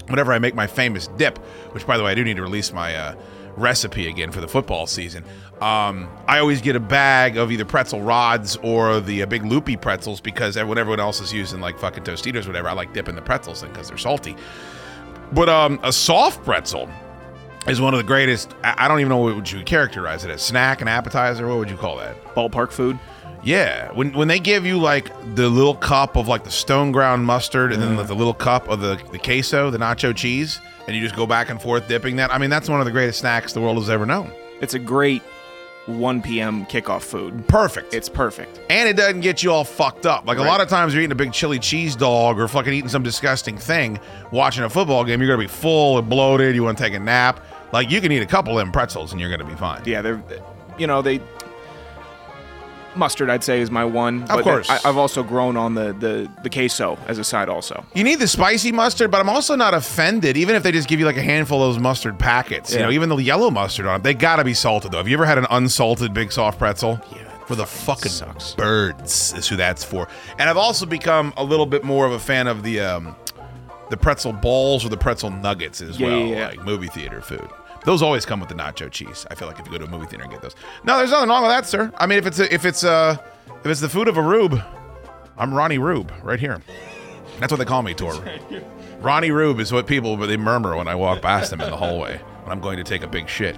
whenever I make my famous dip, which by the way, I do need to release my uh, recipe again for the football season. Um, I always get a bag of either pretzel rods or the uh, big loopy pretzels because when everyone else is using like fucking Tostitos or whatever, I like dipping the pretzels in because they're salty. But um, a soft pretzel is one of the greatest. I I don't even know what would you characterize it as snack, an appetizer. What would you call that? Ballpark food. Yeah, when when they give you like the little cup of like the stone ground mustard and then the little cup of the the queso, the nacho cheese, and you just go back and forth dipping that. I mean, that's one of the greatest snacks the world has ever known. It's a great 1 p.m. kickoff food. Perfect. It's perfect. And it doesn't get you all fucked up. Like a lot of times you're eating a big chili cheese dog or fucking eating some disgusting thing, watching a football game, you're gonna be full and bloated, you wanna take a nap. Like you can eat a couple of them pretzels and you're gonna be fine. Yeah, they're, you know, they. Mustard, I'd say, is my one. Of but course. I, I've also grown on the, the, the queso as a side, also. You need the spicy mustard, but I'm also not offended, even if they just give you like a handful of those mustard packets. You know, even the yellow mustard on it, they gotta be salted though. Have you ever had an unsalted big soft pretzel? Yeah. For the fucking sucks. birds is who that's for. And I've also become a little bit more of a fan of the um the pretzel balls or the pretzel nuggets as Yeah, well, yeah, yeah. like movie theater food. Those always come with the nacho cheese. I feel like if you go to a movie theater and get those. No, there's nothing wrong with that, sir. I mean, if it's a, if it's uh if it's the food of a rube, I'm Ronnie Rube right here. That's what they call me, Tor. Ronnie Rube is what people they murmur when I walk past them in the hallway when I'm going to take a big shit.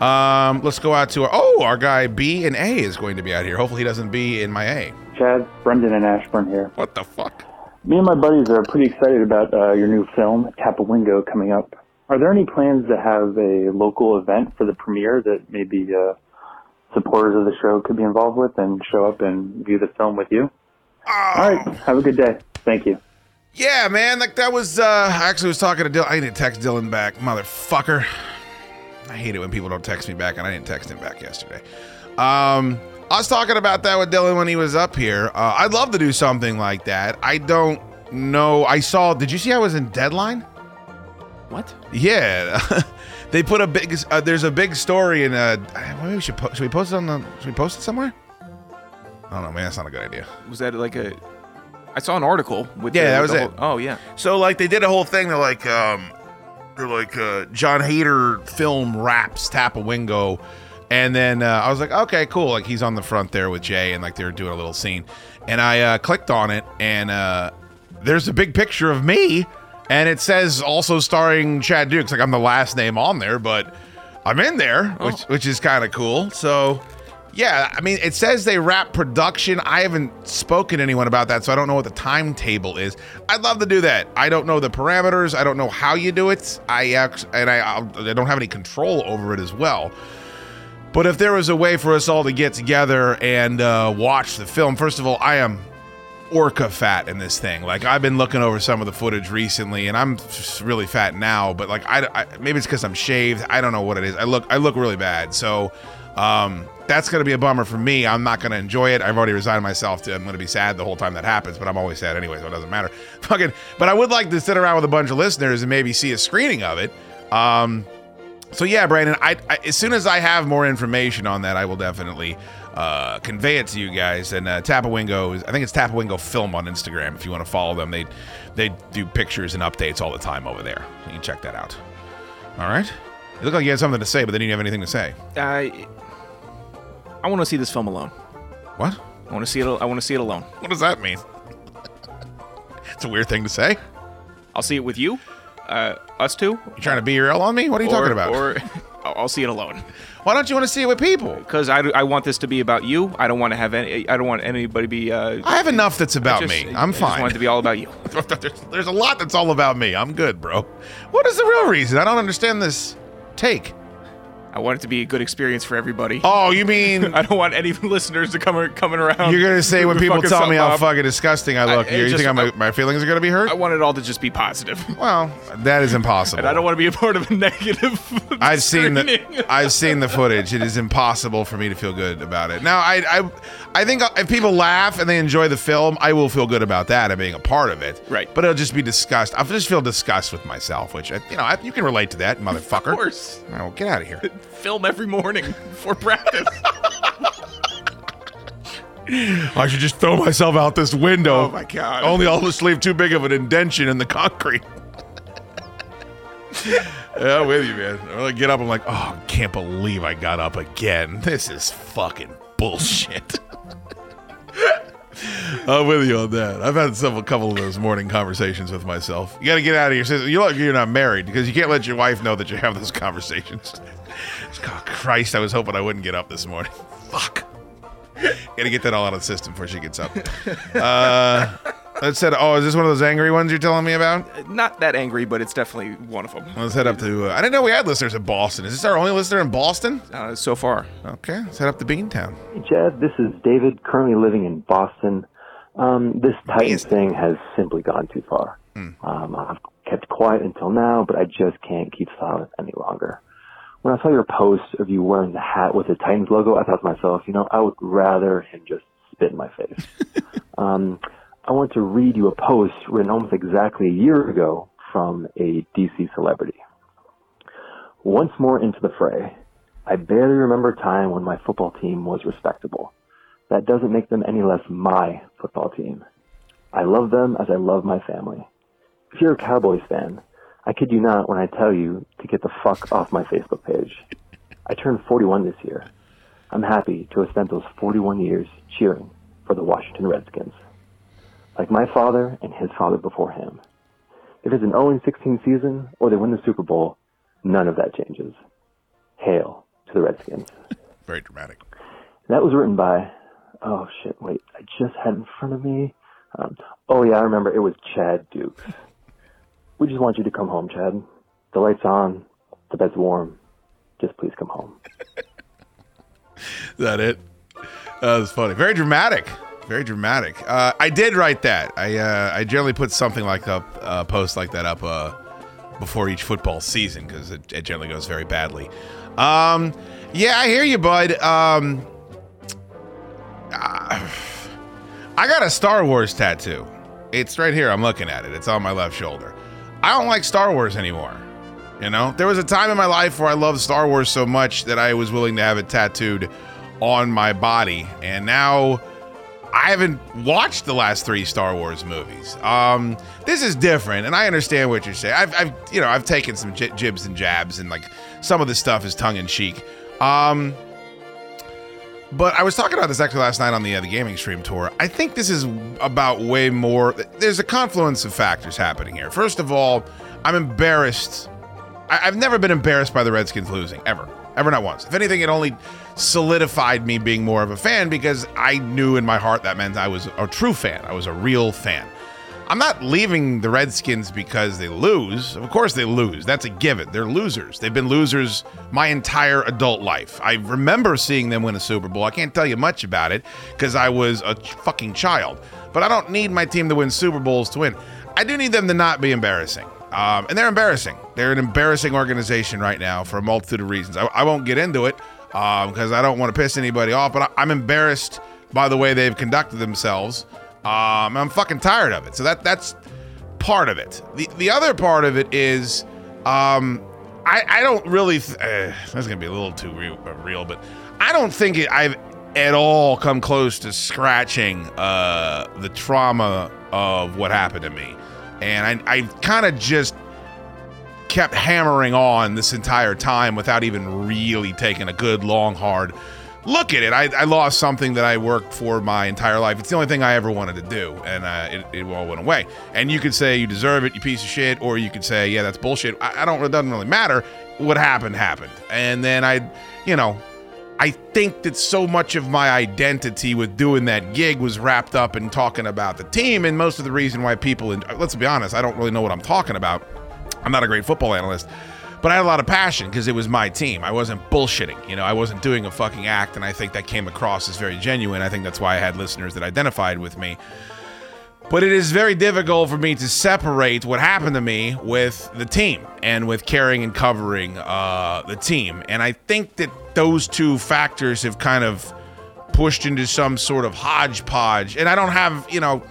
Um, let's go out to our oh, our guy B and A is going to be out here. Hopefully he doesn't be in my A. Chad, Brendan, and Ashburn here. What the fuck? Me and my buddies are pretty excited about uh, your new film, Tapawingo, coming up. Are there any plans to have a local event for the premiere that maybe uh, supporters of the show could be involved with and show up and view the film with you? All right. Have a good day. Thank you. Yeah, man, like that was uh I actually was talking to Dylan. I need to text Dylan back, motherfucker. I hate it when people don't text me back, and I didn't text him back yesterday. Um I was talking about that with Dylan when he was up here. Uh, I'd love to do something like that. I don't know. I saw. Did you see I was in Deadline? What? Yeah, they put a big. Uh, there's a big story in. Uh, maybe we should. Po- should we post it on the? Should we post it somewhere? I don't know, man. That's not a good idea. Was that like a. I saw an article with Yeah, the- that was it. whole- oh, yeah. So like they did a whole thing. They're like, um, they're like uh, Jon Heder film wraps Tapawingo, and then uh, I was like, okay, cool. Like he's on the front there with Jay, and like they were doing a little scene, and I uh, clicked on it, and uh, there's a big picture of me, and it says also starring Chad Dukes. Like I'm the last name on there, but I'm in there, which which is kind of cool. So. Yeah, I mean, it says they wrap production. I haven't spoken to anyone about that, so I don't know what the timetable is. I'd love to do that. I don't know the parameters. I don't know how you do it. I and I I'll- I don't have any control over it as well. But if there was a way for us all to get together and uh, watch the film, first of all, I am orca fat in this thing. Like I've been looking over some of the footage recently, and I'm really fat now. But like I, I maybe it's because I'm shaved. I don't know what it is. I look I look really bad. So um, that's gonna be a bummer for me. I'm not gonna enjoy it. I've already resigned myself to. I'm gonna be sad the whole time that happens. But I'm always sad anyway, so it doesn't matter. Fucking. But I would like to sit around with a bunch of listeners and maybe see a screening of it. Um, so yeah, Brandon. I, I as soon as I have more information on that, I will definitely uh, convey it to you guys. And uh, Tapawingo is, I think it's Tapawingo Film on Instagram. If you want to follow them, they they do pictures and updates all the time over there. You can check that out. All right. You look like you had something to say, but then you didn't have anything to say. I I want to see this film alone. What? I want to see it. I want to see it alone. What does that mean? It's a weird thing to say. I'll see it with you, uh, us two. You trying to be your L on me? What are you or, talking about? Or I'll see it alone. Why don't you want to see it with people? Because I, I want this to be about you. I don't want to have any. I don't want anybody be. Uh, I have enough that's about I just- me. I'm I just fine. want it to be all about you. there's, there's a lot that's all about me. I'm good, bro. What is the real reason? I don't understand this take. I want it to be a good experience for everybody. Oh, you mean I don't want any listeners to come coming around. you're gonna say when people tell me how up. fucking disgusting I I- look, it you, just- think I'm, my feelings are gonna be hurt? I want it all to just be positive. well, that is impossible. And I don't want to be a part of a negative. I've seen the. I've seen the footage. It is impossible for me to feel good about it. Now, I I I think if people laugh and they enjoy the film, I will feel good about that and being a part of it. Right. But it'll just be disgust. I'll just feel disgust with myself, which I, you know I, you can relate to that, motherfucker. Of course. Well, get out of here. Film every morning before practice. I should just throw myself out this window. Oh my God. Only I'll just leave too big of an indention in the concrete. yeah, I'm with you, man. When I get up, I'm like, oh, I can't believe I got up again. This is fucking bullshit. I'm with you on that. I've had some a couple of those morning conversations with myself. You got to get out of here. Says you look, you're not married because you can't let your wife know that you have those conversations. God, Christ, I was hoping I wouldn't get up this morning. Fuck. Gotta get that all out of the system before she gets up. Uh, let's head. Oh, is this one of those angry ones you're telling me about? Not that angry, but it's definitely one of them. Let's head up to. Uh, I didn't know we had listeners in Boston. Is this our only listener in Boston? Uh, so far. Okay, let's head up to Beantown. Hey, Chad, this is David, currently living in Boston. Um, this Titan thing has simply gone too far. Um, I've kept quiet until now, but I just can't keep silent any longer. When I saw your post of you wearing the hat with the Titans logo, I thought to myself, you know, I would rather him just spit in my face. um, I want to read you a post written almost exactly a year ago from a DC celebrity. Once more into the fray, I barely remember a time when my football team was respectable. That doesn't make them any less my football team. I love them as I love my family. If you're a Cowboys fan, I kid you not when I tell you to get the fuck off my Facebook page. I turned 41 this year. I'm happy to have spent those 41 years cheering for the Washington Redskins. Like my father and his father before him. If it's an 0-16 season or they win the Super Bowl, none of that changes. Hail to the Redskins. Very dramatic. That was written by, oh shit, wait, I just had in front of me. Um, oh yeah, I remember it was Chad Dukes. We just want you to come home, Chad. The light's on, the bed's warm. Just please come home. Is that it? That was funny. Very dramatic. Very dramatic. Uh, I did write that. I uh, I generally put something like up, uh, post like that up uh, before each football season because it, it generally goes very badly. Um, yeah, I hear you, bud. Um, I got a Star Wars tattoo. It's right here. I'm looking at it. It's on my left shoulder. I don't like Star Wars anymore. You know, there was a time in my life where I loved Star Wars so much that I was willing to have it tattooed on my body, and now I haven't watched the last three Star Wars movies. Um, this is different, and I understand what you're saying. I've, I've you know, I've taken some j- jibs and jabs, and like some of the stuff is tongue in cheek. Um, but I was talking about this actually last night on the uh, the gaming stream Tor. I think this is about way more. There's a confluence of factors happening here. First of all, I'm embarrassed. I, I've never been embarrassed by the Redskins losing ever, ever not once. If anything, it only solidified me being more of a fan because I knew in my heart that meant I was a true fan. I was a real fan. I'm not leaving the Redskins because they lose. Of course they lose. That's a given. They're losers. They've been losers my entire adult life. I remember seeing them win a Super Bowl. I can't tell you much about it because I was a fucking child. But I don't need my team to win Super Bowls to win. I do need them to not be embarrassing. Um, and they're embarrassing. They're an embarrassing organization right now for a multitude of reasons. I, I won't get into it because I don't want to piss anybody off, but I, I'm embarrassed by the way they've conducted themselves. Um, I'm fucking tired of it. So that that's part of it. The the other part of it is, um, I I don't really. Th- uh, that's gonna be a little too real, uh, real but I don't think it, I've at all come close to scratching uh, the trauma of what happened to me, and I I kind of just kept hammering on this entire time without even really taking a good long hard look at it. I, I, lost something that I worked for my entire life. It's the only thing I ever wanted to do, and uh, it, it, all went away. And you could say you deserve it, you piece of shit, or you could say, yeah, that's bullshit. I, I don't. It doesn't really matter. What happened happened, and then I, you know, I think that so much of my identity with doing that gig was wrapped up in talking about the team, and most of the reason why people. And Let's be honest, I don't really know what I'm talking about. I'm not a great football analyst but I had a lot of passion because it was my team. I wasn't bullshitting. You know, I wasn't doing a fucking act, and I think that came across as very genuine. I think that's why I had listeners that identified with me. But it is very difficult for me to separate what happened to me with the team and with caring and covering uh, the team. And I think that those two factors have kind of pushed into some sort of hodgepodge. And I don't have, you know,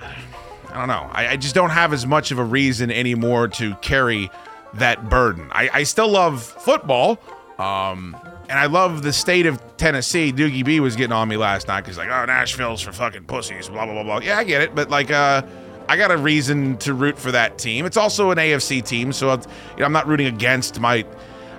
I don't know. I, I just don't have as much of a reason anymore to carry that burden. I, I still love football, um, and I love the state of Tennessee. Doogie B was getting on me last night because like, oh, Nashville's for fucking pussies, blah blah blah blah. Yeah, I get it, but like, uh, I got a reason to root for that team. It's also an AFC team, so you know, I'm not rooting against my.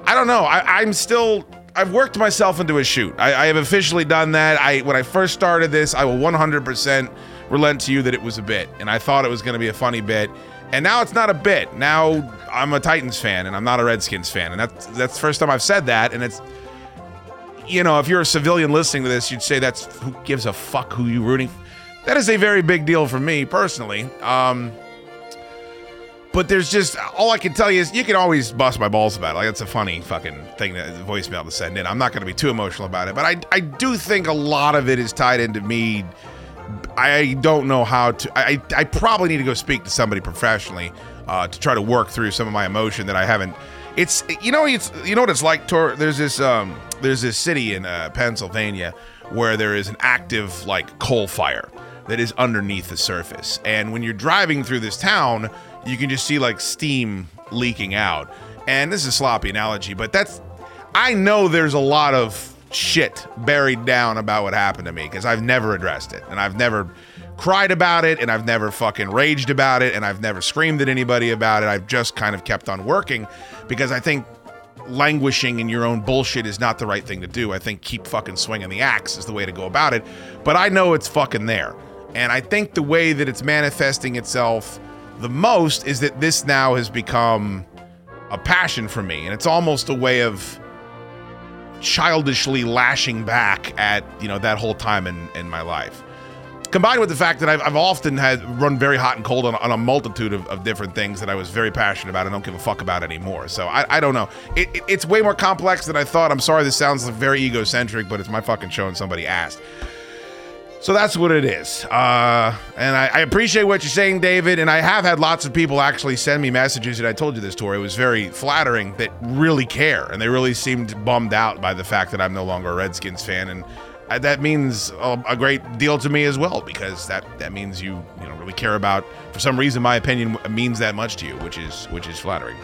I don't know. I, I'm still. I've worked myself into a shoot. I, I have officially done that. I when I first started this, I will 100% relent to you that it was a bit, and I thought it was going to be a funny bit. And now it's not a bit. Now I'm a Titans fan and I'm not a Redskins fan. And that's that's the first time I've said that. And it's you know, if you're a civilian listening to this, you'd say that's who gives a fuck who you rooting. That is a very big deal for me personally. Um but there's just all I can tell you is you can always bust my balls about it. Like it's a funny fucking thing that voicemail to send in. I'm not going to be too emotional about it, but I I do think a lot of it is tied into me I don't know how to. I, I probably need to go speak to somebody professionally uh, to try to work through some of my emotion that I haven't. It's you know it's you know what it's like. Tor, there's this um there's this city in uh, Pennsylvania where there is an active like coal fire that is underneath the surface, and when you're driving through this town, you can just see like steam leaking out. And this is a sloppy analogy, but that's I know there's a lot of shit buried down about what happened to me because I've never addressed it and I've never cried about it and I've never fucking raged about it and I've never screamed at anybody about it. I've just kind of kept on working because I think languishing in your own bullshit is not the right thing to do. I think keep fucking swinging the axe is the way to go about it. But I know it's fucking there. And I think the way that it's manifesting itself the most is that this now has become a passion for me. And it's almost a way of childishly lashing back at you know that whole time in in my life combined with the fact that I've, I've often had run very hot and cold on, on a multitude of, of, different things that I was very passionate about and don't give a fuck about anymore. So I, I don't know. It, it, it's way more complex than I thought. I'm sorry this sounds very egocentric, but it's my fucking show and somebody asked. So that's what it is. Uh, and I, I, appreciate what you're saying, David. And I have had lots of people actually send me messages, and I told you this story. It was very flattering that really care, and they really seemed bummed out by the fact that I'm no longer a Redskins fan. And uh, that means a, great deal to me as well, because that, that means you you know really care about. For some reason, my opinion means that much to you, which is which is flattering.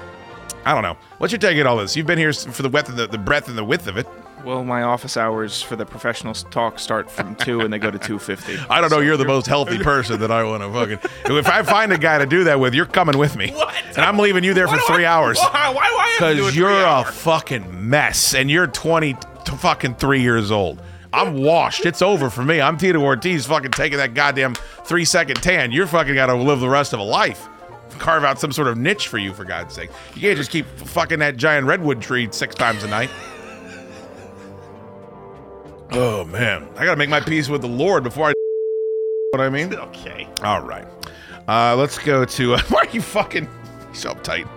I don't know. What's your take on all this? You've been here for the and the, the breadth and the width of it. Well, my office hours for the professional talk start from two, and they go to two fifty. I don't know. You're the most healthy person that I want to fucking. If I find a guy to do that with, you're coming with me. What? And I'm leaving you there for three hours. Why? Why? why have to do Because you're three a fucking mess, and you're 20 to fucking three years old. I'm washed. It's over for me. I'm Tito Ortiz, fucking taking that goddamn three second tan. You're fucking got to live the rest of a life. Carve out some sort of niche for you, for God's sake. You can't just keep fucking that giant redwood tree six times a night. Oh man, I gotta make my peace with the Lord before I. What I mean? Okay. All right. Uh, let's go to. Uh, why are you fucking so uptight?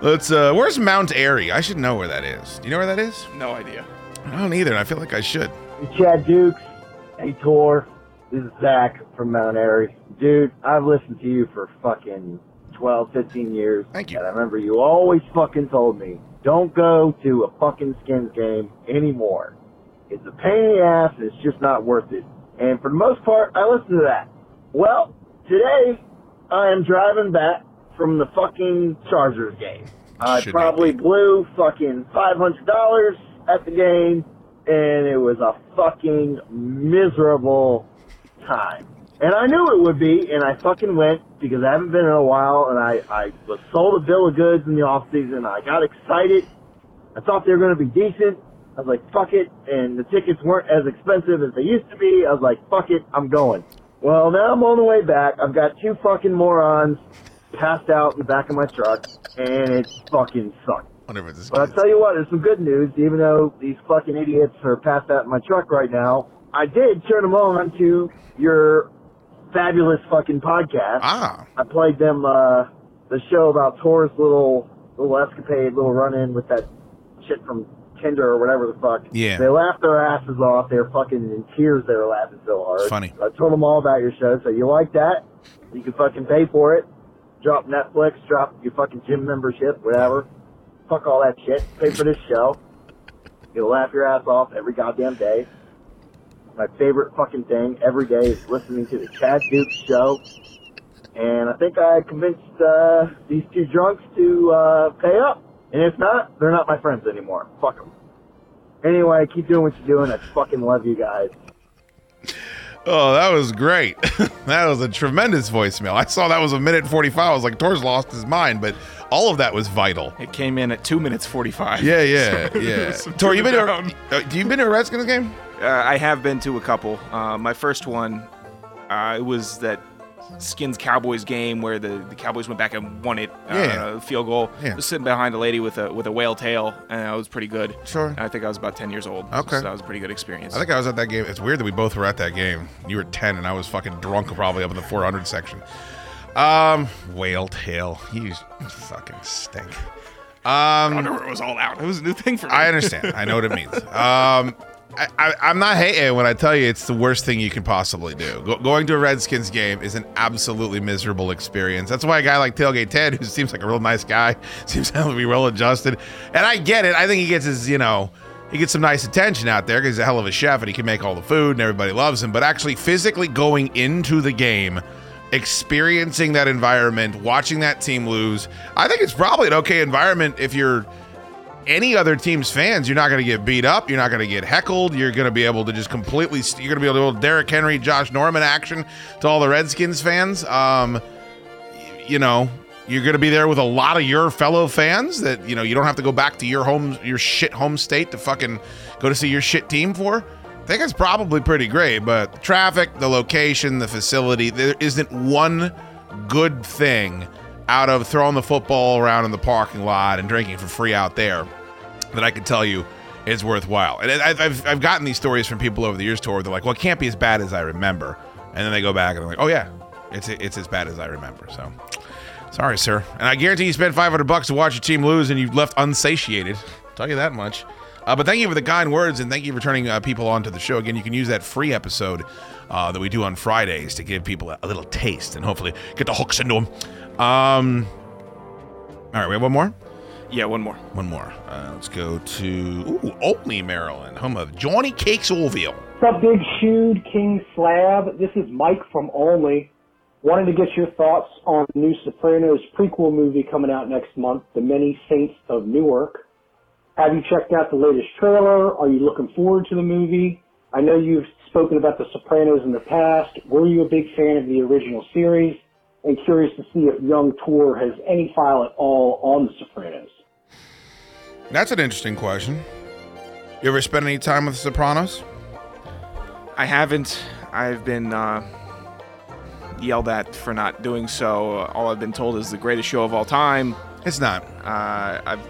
Let's. Uh, where's Mount Airy? I should know where that is. Do you know where that is? No idea. I don't either. and I feel like I should. Hey, Chad Dukes. Hey, Tor. This is Zach from Mount Airy. Dude, I've listened to you for fucking 12, 15 years. Thank you. And I remember you always fucking told me, don't go to a fucking Skins game anymore. It's a pain in the ass and it's just not worth it. And for the most part, I listen to that. Well, today, I am driving back from the fucking Chargers game. I Should probably blew fucking $500 at the game, and it was a fucking miserable time. And I knew it would be, and I fucking went because I haven't been in a while, and I, I was sold a bill of goods in the off season. I got excited. I thought they were going to be decent. I was like, fuck it. And the tickets weren't as expensive as they used to be. I was like, fuck it, I'm going. Well, now I'm on the way back. I've got two fucking morons passed out in the back of my truck, and it fucking sucks. Wonder if it's But I'll tell you what, there's some good news. Even though these fucking idiots are passed out in my truck right now, I did turn them on to your fabulous fucking podcast. Ah. I played them uh, the show about Tor's little little escapade, little run in with that shit from Tinder or whatever the fuck. Yeah. They laughed their asses off. They were fucking in tears. They were laughing so hard. It's funny. I told them all about your show. So you like that? You can fucking pay for it. Drop Netflix. Drop your fucking gym membership. Whatever. Fuck all that shit. Pay for this show. You'll laugh your ass off every goddamn day. My favorite fucking thing every day is listening to the Chad Dukes show. And I think I convinced uh, these two drunks to uh, pay up. And if not, they're not my friends anymore. Fuck them. Anyway, keep doing what you're doing. I fucking love you guys. Oh, that was great. that was a tremendous voicemail. I saw that was a minute 45. I was like, Tor's lost his mind, but all of that was vital. It came in at two minutes forty-five. Yeah, yeah, So- yeah. so Tor, you been to, down. uh, do you been to a Redskins game? Uh, I have been to a couple. Uh, my first one, uh, it was that Skins Cowboys game where the, the Cowboys went back and won it, uh, Yeah. field goal. Yeah. Was sitting behind a lady with a with a whale tail, and that was pretty good. Sure. And I think I was about ten years old. Okay. so that was a pretty good experience. I think I was at that game. It's weird that we both were at that game. You were 10 and I was fucking drunk probably up in the 400 section. Um, whale tail. You fucking stink. Um, Underwear was all out. It was a new thing for me. I understand. I know what it means. Um, I, I'm not hating when I tell you it's the worst thing you can possibly do. Go, going to a Redskins game is an absolutely miserable experience. That's why a guy like Tailgate Ted, who seems like a real nice guy, seems to be well adjusted. And I get it. I think he gets his, you know, he gets some nice attention out there because he's a hell of a chef and he can make all the food and everybody loves him. But actually, physically going into the game, experiencing that environment, watching that team lose, I think it's probably an okay environment if you're any other team's fans, you're not going to get beat up. You're not going to get heckled. You're going to be able to just completely. You're going to be able to able Derrick Henry, Josh Norman action to all the Redskins fans. Um, you know, you're going to be there with a lot of your fellow fans that you know you don't have to go back to your home, your shit home state to fucking go to see your shit team for. I think it's probably pretty great, but the traffic, the location, the facility, there isn't one good thing out of throwing the football around in the parking lot and drinking for free out there that I can tell you is worthwhile. And I've, I've, gotten these stories from people over the years, Tor. They're like, well, it can't be as bad as I remember. And then they go back and they're like, oh, yeah, it's, it's as bad as I remember. So sorry, sir. And I guarantee you spent 500 bucks to watch your team lose and you left unsatiated. I'll tell you that much. Uh, but thank you for the kind words and thank you for turning uh, people onto the show. Again, you can use that free episode uh, that we do on Fridays to give people a little taste and hopefully get the hooks into them. Um, all right, we have one more? Yeah, one more. One more. Uh, let's go to ooh, Olney, Maryland, home of Johnny Cakes Orville. What's up, Big Shood King Slab? This is Mike from Olney. Wanted to get your thoughts on the new Sopranos prequel movie coming out next month, The Many Saints of Newark. Have you checked out the latest trailer? Are you looking forward to the movie? I know you've spoken about The Sopranos in the past. Were you a big fan of the original series? And curious to see if Young Tor has any file at all on The Sopranos. That's an interesting question. You ever spend any time with The Sopranos? I haven't. I've been uh, yelled at for not doing so. All I've been told is the greatest show of all time. It's not. Uh, I've,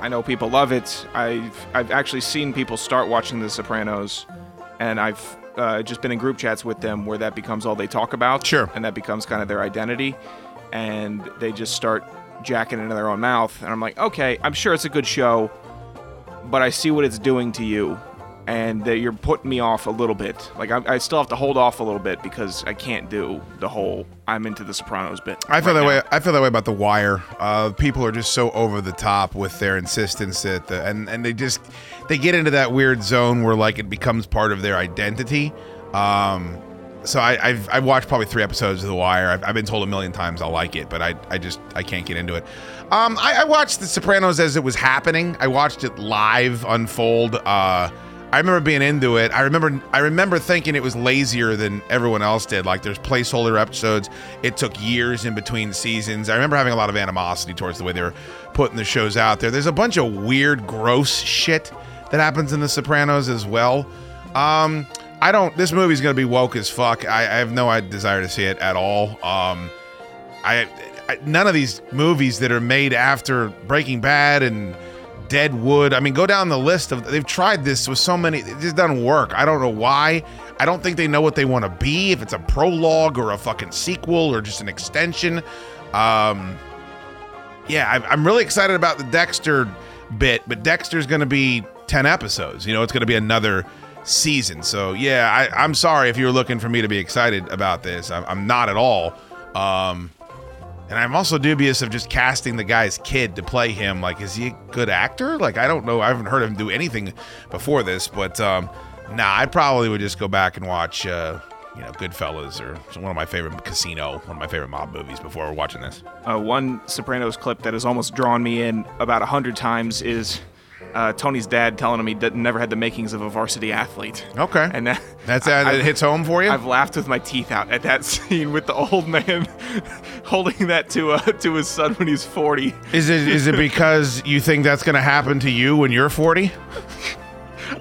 I know people love it. I've I've actually seen people start watching The Sopranos, and I've uh, just been in group chats with them where that becomes all they talk about. Sure. And that becomes kind of their identity, and they just start jacking into their own mouth. And I'm like, okay, I'm sure it's a good show, but I see what it's doing to you, and that you're putting me off a little bit. Like I, I still have to hold off a little bit because I can't do the whole I'm into The Sopranos bit. I feel right that now. way. I feel that way about The Wire. Uh, people are just so over the top with their insistence that, the, and and they just they get into that weird zone where like it becomes part of their identity. Um, so I, I've I've watched probably three episodes of The Wire. I've, I've been told a million times I like it, but I I just I can't get into it. Um, I, I watched The Sopranos as it was happening. I watched it live unfold. Uh, I remember being into it. I remember I remember thinking it was lazier than everyone else did. Like there's placeholder episodes. It took years in between seasons. I remember having a lot of animosity towards the way they were putting the shows out there. There's a bunch of weird, gross shit that happens in The Sopranos as well. Um, I don't. This movie's gonna be woke as fuck. I, I have no desire to see it at all. Um, I, I none of these movies that are made after Breaking Bad and Deadwood. I mean, go down the list of they've tried this with so many. It just doesn't work. I don't know why. I don't think they know what they want to be. If it's a prologue or a fucking sequel or just an extension. Um, yeah, I, I'm really excited about the Dexter bit, but Dexter's going to be ten episodes. You know, it's going to be another season. So yeah, I, I'm sorry if you were looking for me to be excited about this. I'm, I'm not at all. Um, and I'm also dubious of just casting the guy's kid to play him. Like, is he a good actor? Like, I don't know. I haven't heard him do anything before this, but um, nah, I probably would just go back and watch, uh, you know, Goodfellas or one of my favorite Casino, one of my favorite mob movies before watching this. Uh, one Sopranos clip that has almost drawn me in about a hundred times is uh, Tony's dad telling him he did, never had the makings of a varsity athlete. Okay, and that, That's it hits home for you. I've laughed with my teeth out at that scene with the old man holding that to uh, to his son when he's forty. Is it is it because you think that's going to happen to you when you're 40?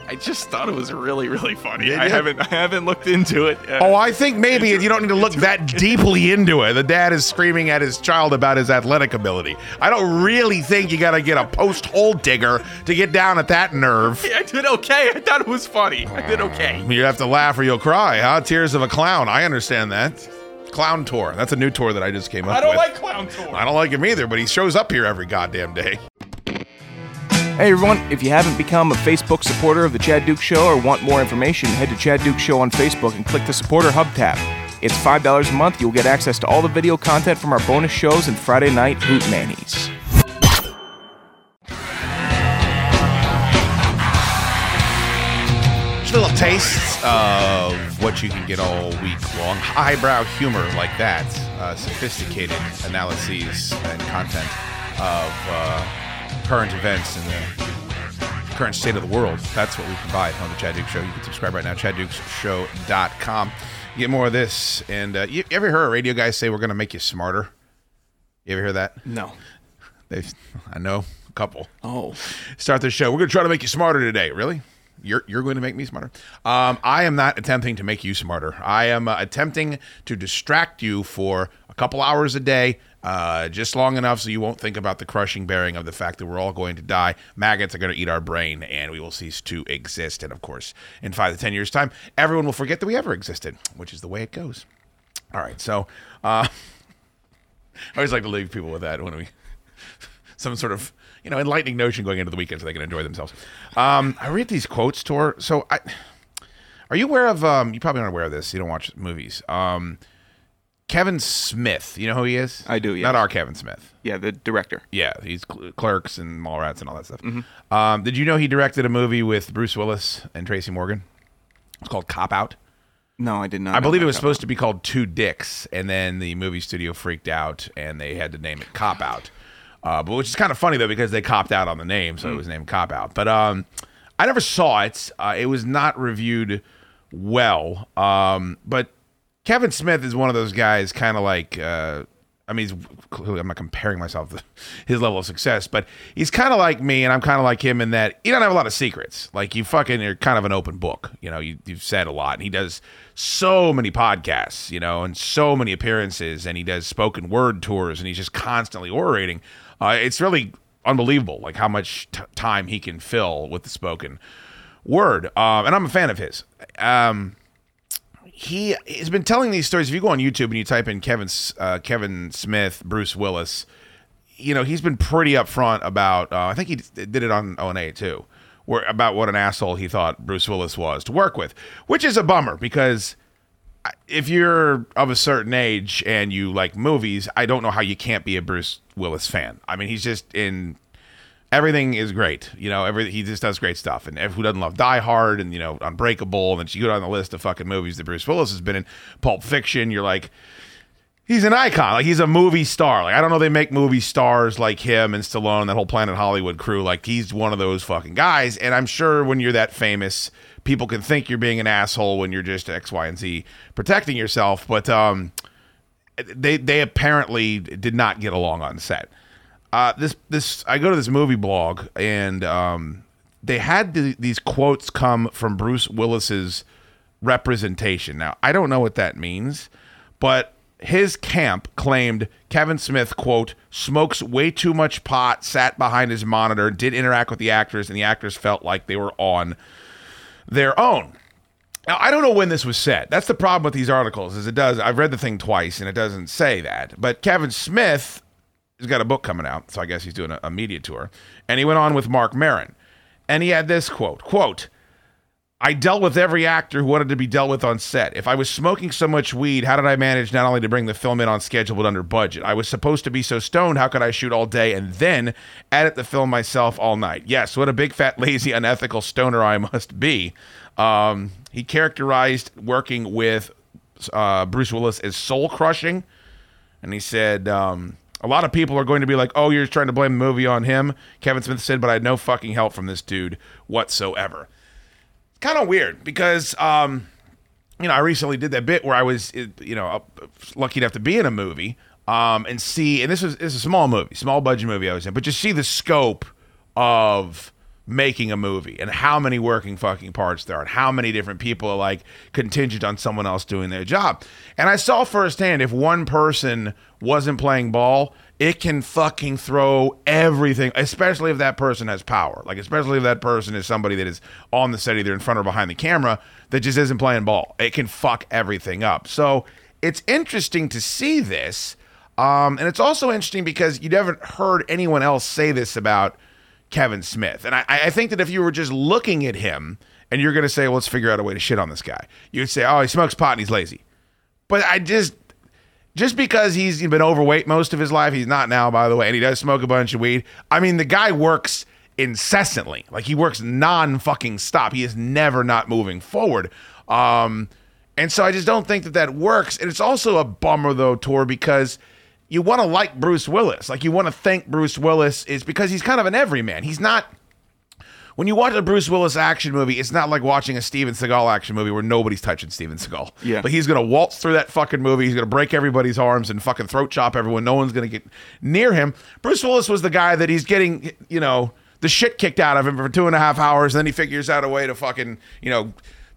I just thought it was really really funny. Yeah, I yeah. haven't I haven't looked into it. Uh, Oh, I think maybe you don't need to look that deeply into it. The dad is screaming at his child about his athletic ability. I don't really think you got to get a post hole digger to get down at that nerve. I did okay. I thought it was funny. I did okay. You have to laugh or you'll cry, huh? Tears of a clown. I understand that. Clown tour. That's a new tour that I just came up I don't with. like clown tour. I don't like him either, but he shows up here every goddamn day. Hey everyone, if you haven't become a Facebook supporter of The Chad Dukes Show or want more information, head to Chad Dukes Show on Facebook and click the Supporter Hub tab. It's $5 a month. You'll get access to all the video content from our bonus shows and Friday night Hoot Mannies. Just a little taste of what you can get all week long. Highbrow humor like that, uh, sophisticated analyses and content of uh, current events and the current state of the world. That's what we provide on the Chad Dukes Show. You can subscribe right now, chaddukeshow.com. Get more of this. And uh, you, ever heard a radio guy say we're going to make you smarter? You ever hear that? No. They've, I know a couple. Oh. Start the show. We're going to try to make you smarter today. Really? You're, you're going to make me smarter. Um, I am not attempting to make you smarter. I am uh, attempting to distract you for a couple hours a day, uh, just long enough so you won't think about the crushing bearing of the fact that we're all going to die. Maggots are going to eat our brain, and we will cease to exist. And of course, in five to ten years' time, everyone will forget that we ever existed, which is the way it goes. All right. So uh, I always like to leave people with that when we some sort of you know enlightening notion going into the weekend so they can enjoy themselves. Um, I read these quotes, Tor. So I are you aware of? Um, you probably aren't aware of this. You don't watch movies. Um, Kevin Smith. You know who he is? I do, Not our Kevin Smith. Yeah, the director. Yeah, he's Cl- Clerks and Mallrats and all that stuff. Um, did you know he directed a movie with Bruce Willis and Tracy Morgan? It's called Cop Out. No, I did not. I believe it was supposed to be called Two Dicks, and then the movie studio freaked out and they had to name it Cop Out. uh, but which is kind of funny though because they copped out on the name, so it was named Cop Out. But um, I never saw it. Uh, it was not reviewed well. Um, but Kevin Smith is one of those guys, kind of like. Uh, I mean, clearly, I'm not comparing myself to his level of success, but he's kind of like me, and I'm kind of like him in that you don't have a lot of secrets. Like you fucking you're kind of an open book. You know, you, you've said a lot, and he does so many podcasts, you know, and so many appearances, and he does spoken word tours, and he's just constantly orating. Uh, it's really unbelievable, like how much t- time he can fill with the spoken word. Um, and I'm a fan of his. Um, he has been telling these stories. If you go on YouTube and you type in Kevin uh, Kevin Smith, Bruce Willis, you know he's been pretty upfront about. Uh, I think he did it on O and A too, where about what an asshole he thought Bruce Willis was to work with, which is a bummer because if you're of a certain age and you like movies, I don't know how you can't be a Bruce Willis fan. I mean, he's just in everything is great. You know, every he just does great stuff. And who doesn't love Die Hard and you know Unbreakable? And then you go down the list of fucking movies that Bruce Willis has been in. Pulp Fiction. You're like, he's an icon. Like he's a movie star. Like I don't know they make movie stars like him and Stallone, that whole Planet Hollywood crew. Like he's one of those fucking guys. And I'm sure when you're that famous, people can think you're being an asshole when you're just X, Y, and Z protecting yourself. But um, they they apparently did not get along on set. Uh, this this I go to this movie blog and um, they had the, these quotes come from Bruce Willis's representation. Now I don't know what that means, but his camp claimed Kevin Smith quote smokes way too much pot, sat behind his monitor, did interact with the actors, and the actors felt like they were on their own. Now I don't know when this was said. That's the problem with these articles, is it does. I've read the thing twice and it doesn't say that. But Kevin Smith he's got a book coming out, so I guess he's doing a, a media tour. And he went on with Marc Maron, and he had this quote: "quote I dealt with every actor who wanted to be dealt with on set. If I was smoking so much weed, how did I manage not only to bring the film in on schedule but under budget? I was supposed to be so stoned. How could I shoot all day and then edit the film myself all night? Yes, what a big fat lazy unethical stoner I must be." Um, he characterized working with uh, Bruce Willis as soul crushing, and he said. Um, a lot of people are going to be like, "Oh, you're trying to blame the movie on him." Kevin Smith said, "But I had no fucking help from this dude whatsoever." Kind of weird because, um, you know, I recently did that bit where I was, you know, lucky enough to be in a movie um, and see, and this was this is a small movie, small budget movie I was in, but just see the scope of making a movie and how many working fucking parts there are and how many different people are like contingent on someone else doing their job. And I saw firsthand if one person wasn't playing ball, it can fucking throw everything, especially if that person has power. Like, especially if that person is somebody that is on the set, either in front or behind the camera, that just isn't playing ball. It can fuck everything up. So it's interesting to see this. Um, and it's also interesting because you never heard anyone else say this about Kevin Smith. And I, I think that if you were just looking at him and you're going to say, well, let's figure out a way to shit on this guy, you'd say, oh, he smokes pot and he's lazy. But I just, just because he's been overweight most of his life, he's not now, by the way, and he does smoke a bunch of weed. I mean, the guy works incessantly. Like he works non fucking stop. He is never not moving forward. Um, and so I just don't think that that works. And it's also a bummer though, Tor, because you want to like Bruce Willis. Like you want to thank Bruce Willis is because he's kind of an everyman. He's not when you watch a Bruce Willis action movie, it's not like watching a Steven Seagal action movie where nobody's touching Steven Seagal. Yeah. But he's gonna waltz through that fucking movie. He's gonna break everybody's arms and fucking throat chop everyone. No one's gonna get near him. Bruce Willis was the guy that he's getting, you know, the shit kicked out of him for two and a half hours, and then he figures out a way to fucking, you know,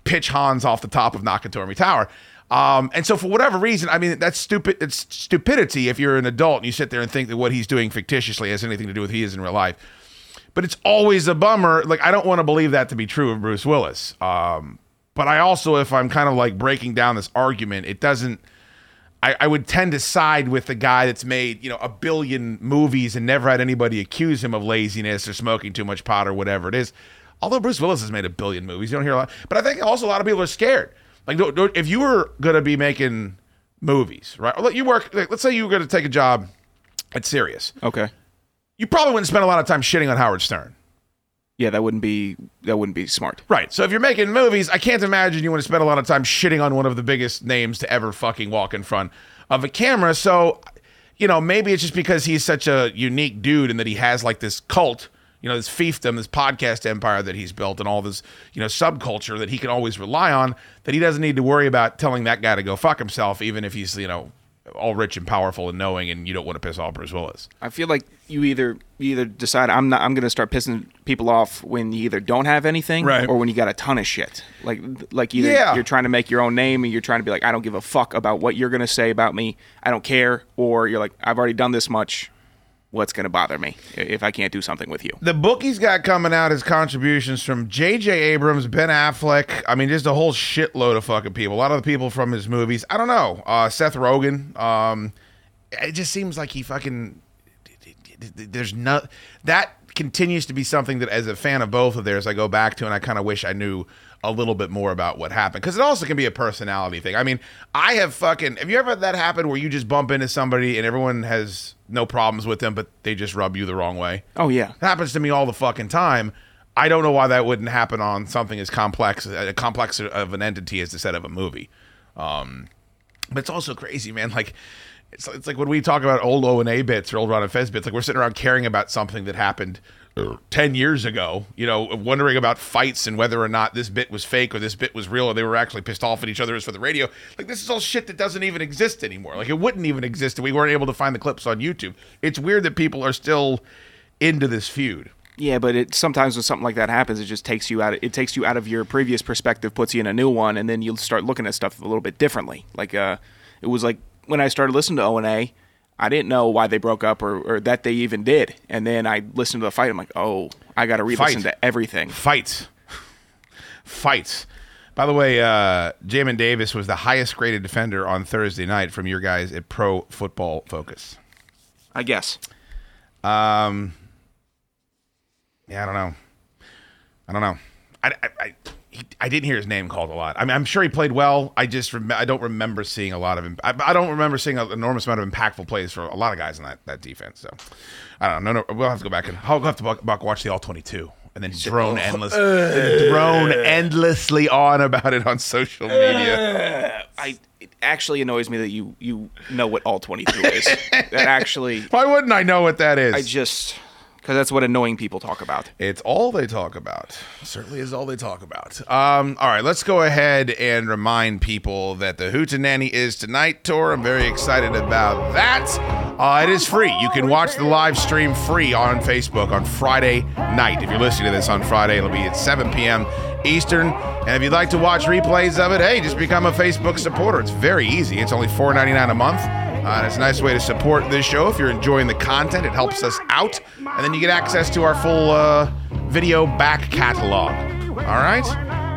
pitch Hans off the top of Nakatomi Tower. Um, and so for whatever reason, I mean, that's stupid. It's stupidity if you're an adult and you sit there and think that what he's doing fictitiously has anything to do with he is in real life. But it's always a bummer. Like I don't want to believe that to be true of Bruce Willis. Um, but I also, if I'm kind of like breaking down this argument, it doesn't. I, I would tend to side with the guy that's made you know a billion movies and never had anybody accuse him of laziness or smoking too much pot or whatever it is. Although Bruce Willis has made a billion movies, you don't hear a lot. But I think also a lot of people are scared. Like, if you were gonna be making movies, right? Or let you work. Like, let's say you were gonna take a job at Sirius. Okay. You probably wouldn't spend a lot of time shitting on Howard Stern. Yeah, that wouldn't be that wouldn't be smart. Right. So if you're making movies, I can't imagine you want to spend a lot of time shitting on one of the biggest names to ever fucking walk in front of a camera. So you know, maybe it's just because he's such a unique dude and that he has like this cult, you know, this fiefdom, this podcast empire that he's built and all this, you know, subculture that he can always rely on that he doesn't need to worry about telling that guy to go fuck himself, even if he's, you know, all rich and powerful and knowing and you don't want to piss off Bruce Willis. I feel like you either you either decide I'm not I'm going to start pissing people off when you either don't have anything Right. or when you got a ton of shit. Like like either Yeah. you're trying to make your own name and you're trying to be like I don't give a fuck about what you're going to say about me. I don't care or you're like I've already done this much. What's going to bother me if I can't do something with you? The book he's got coming out is contributions from J.J. Abrams, Ben Affleck. I mean, just a whole shitload of fucking people. A lot of the people from his movies. I don't know. Uh, Seth Rogen. Um, it just seems like he fucking. There's not that continues to be something that, as a fan of both of theirs, I go back to, and I kind of wish I knew a little bit more about what happened because it also can be a personality thing. I mean, I have fucking. Have you ever had that happen where you just bump into somebody and everyone has no problems with them, but they just rub you the wrong way? Oh yeah. It happens to me all the fucking time. I don't know why that wouldn't happen on something as complex, a complex of an entity as the set of a movie. Um, but it's also crazy, man. Like, it's, it's like when we talk about old O and A bits or old Ron and Fez bits, like we're sitting around caring about something that happened 10 years ago, you know, wondering about fights and whether or not this bit was fake or this bit was real or they were actually pissed off at each other as for the radio. Like, this is all shit that doesn't even exist anymore. Like, it wouldn't even exist if we weren't able to find the clips on YouTube. It's weird that people are still into this feud. Yeah, but it sometimes when something like that happens, it just takes you out. It takes you out of your previous perspective, puts you in a new one, and then you'll start looking at stuff a little bit differently. Like, uh, it was like when I started listening to O and A, I didn't know why they broke up or, or that they even did, and then I listened to the fight. I'm like, oh, I got to re-listen Fight. to everything. Fights. Fights. By the way, uh, Jamin Davis was the highest graded defender on Thursday night from your guys at Pro Football Focus. I guess. Um, yeah, I don't know. I don't know. I, I, I, he, I didn't hear his name called a lot. I mean, I'm sure he played well. I just rem- I don't remember seeing a lot of him. I, I don't remember seeing an enormous amount of impactful plays for a lot of guys in that, that defense. So I don't know. No, no, we'll have to go back and I'll have to buck, buck watch the all 22 and then drone endless, uh. drone endlessly on about it on social uh. media. I it actually annoys me that you you know what all 22 is. that actually, Why wouldn't I know what that is? I just because that's what annoying people talk about. It's all they talk about. Certainly is all they talk about. Um, all right, let's go ahead and remind people that the Hootenanny is tonight Tor. I'm very excited about that. Uh, it is free. You can watch the live stream free on Facebook on Friday night. If you're listening to this on Friday, it'll be at 7 p.m. Eastern. And if you'd like to watch replays of it, hey, just become a Facebook supporter. It's very easy. It's only $4.99 a month. Uh, it's a nice way to support this show. If you're enjoying the content, it helps us out. And then you get access to our full uh, video back catalog. All right?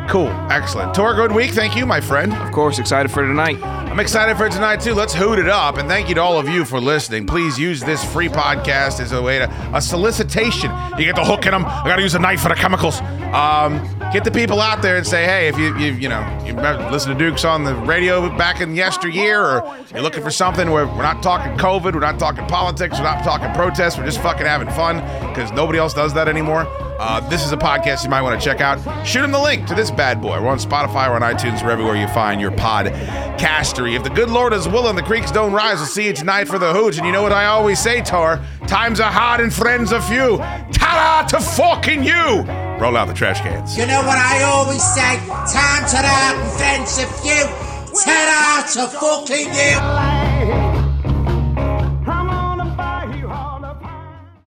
Cool. Excellent. Tor, good week. Thank you, my friend. Of course, excited for tonight. I'm excited for tonight, too. Let's hoot it up. And thank you to all of you for listening. Please use this free podcast as a way to, a solicitation. You get the hook in them. I got to use a knife for the chemicals. Um, get the people out there and say, hey, if you, you, you know, you listen to Dukes on the radio back in yesteryear, or you're looking for something where we're not talking COVID, we're not talking politics, we're not talking protests, we're just fucking having fun because nobody else does that anymore. Uh, this is a podcast you might want to check out. Shoot him the link to this bad boy. We're on Spotify, we're on iTunes, we're everywhere you find your podcastery. If the good Lord is willing, the creeks don't rise. We'll see you tonight for the hooch. And you know what I always say, Tor? Times are hard and friends are few. Ta-da to fucking you! Roll out the trash cans. You know what I always say? Time to that and friends of you. Ta-da to fucking you.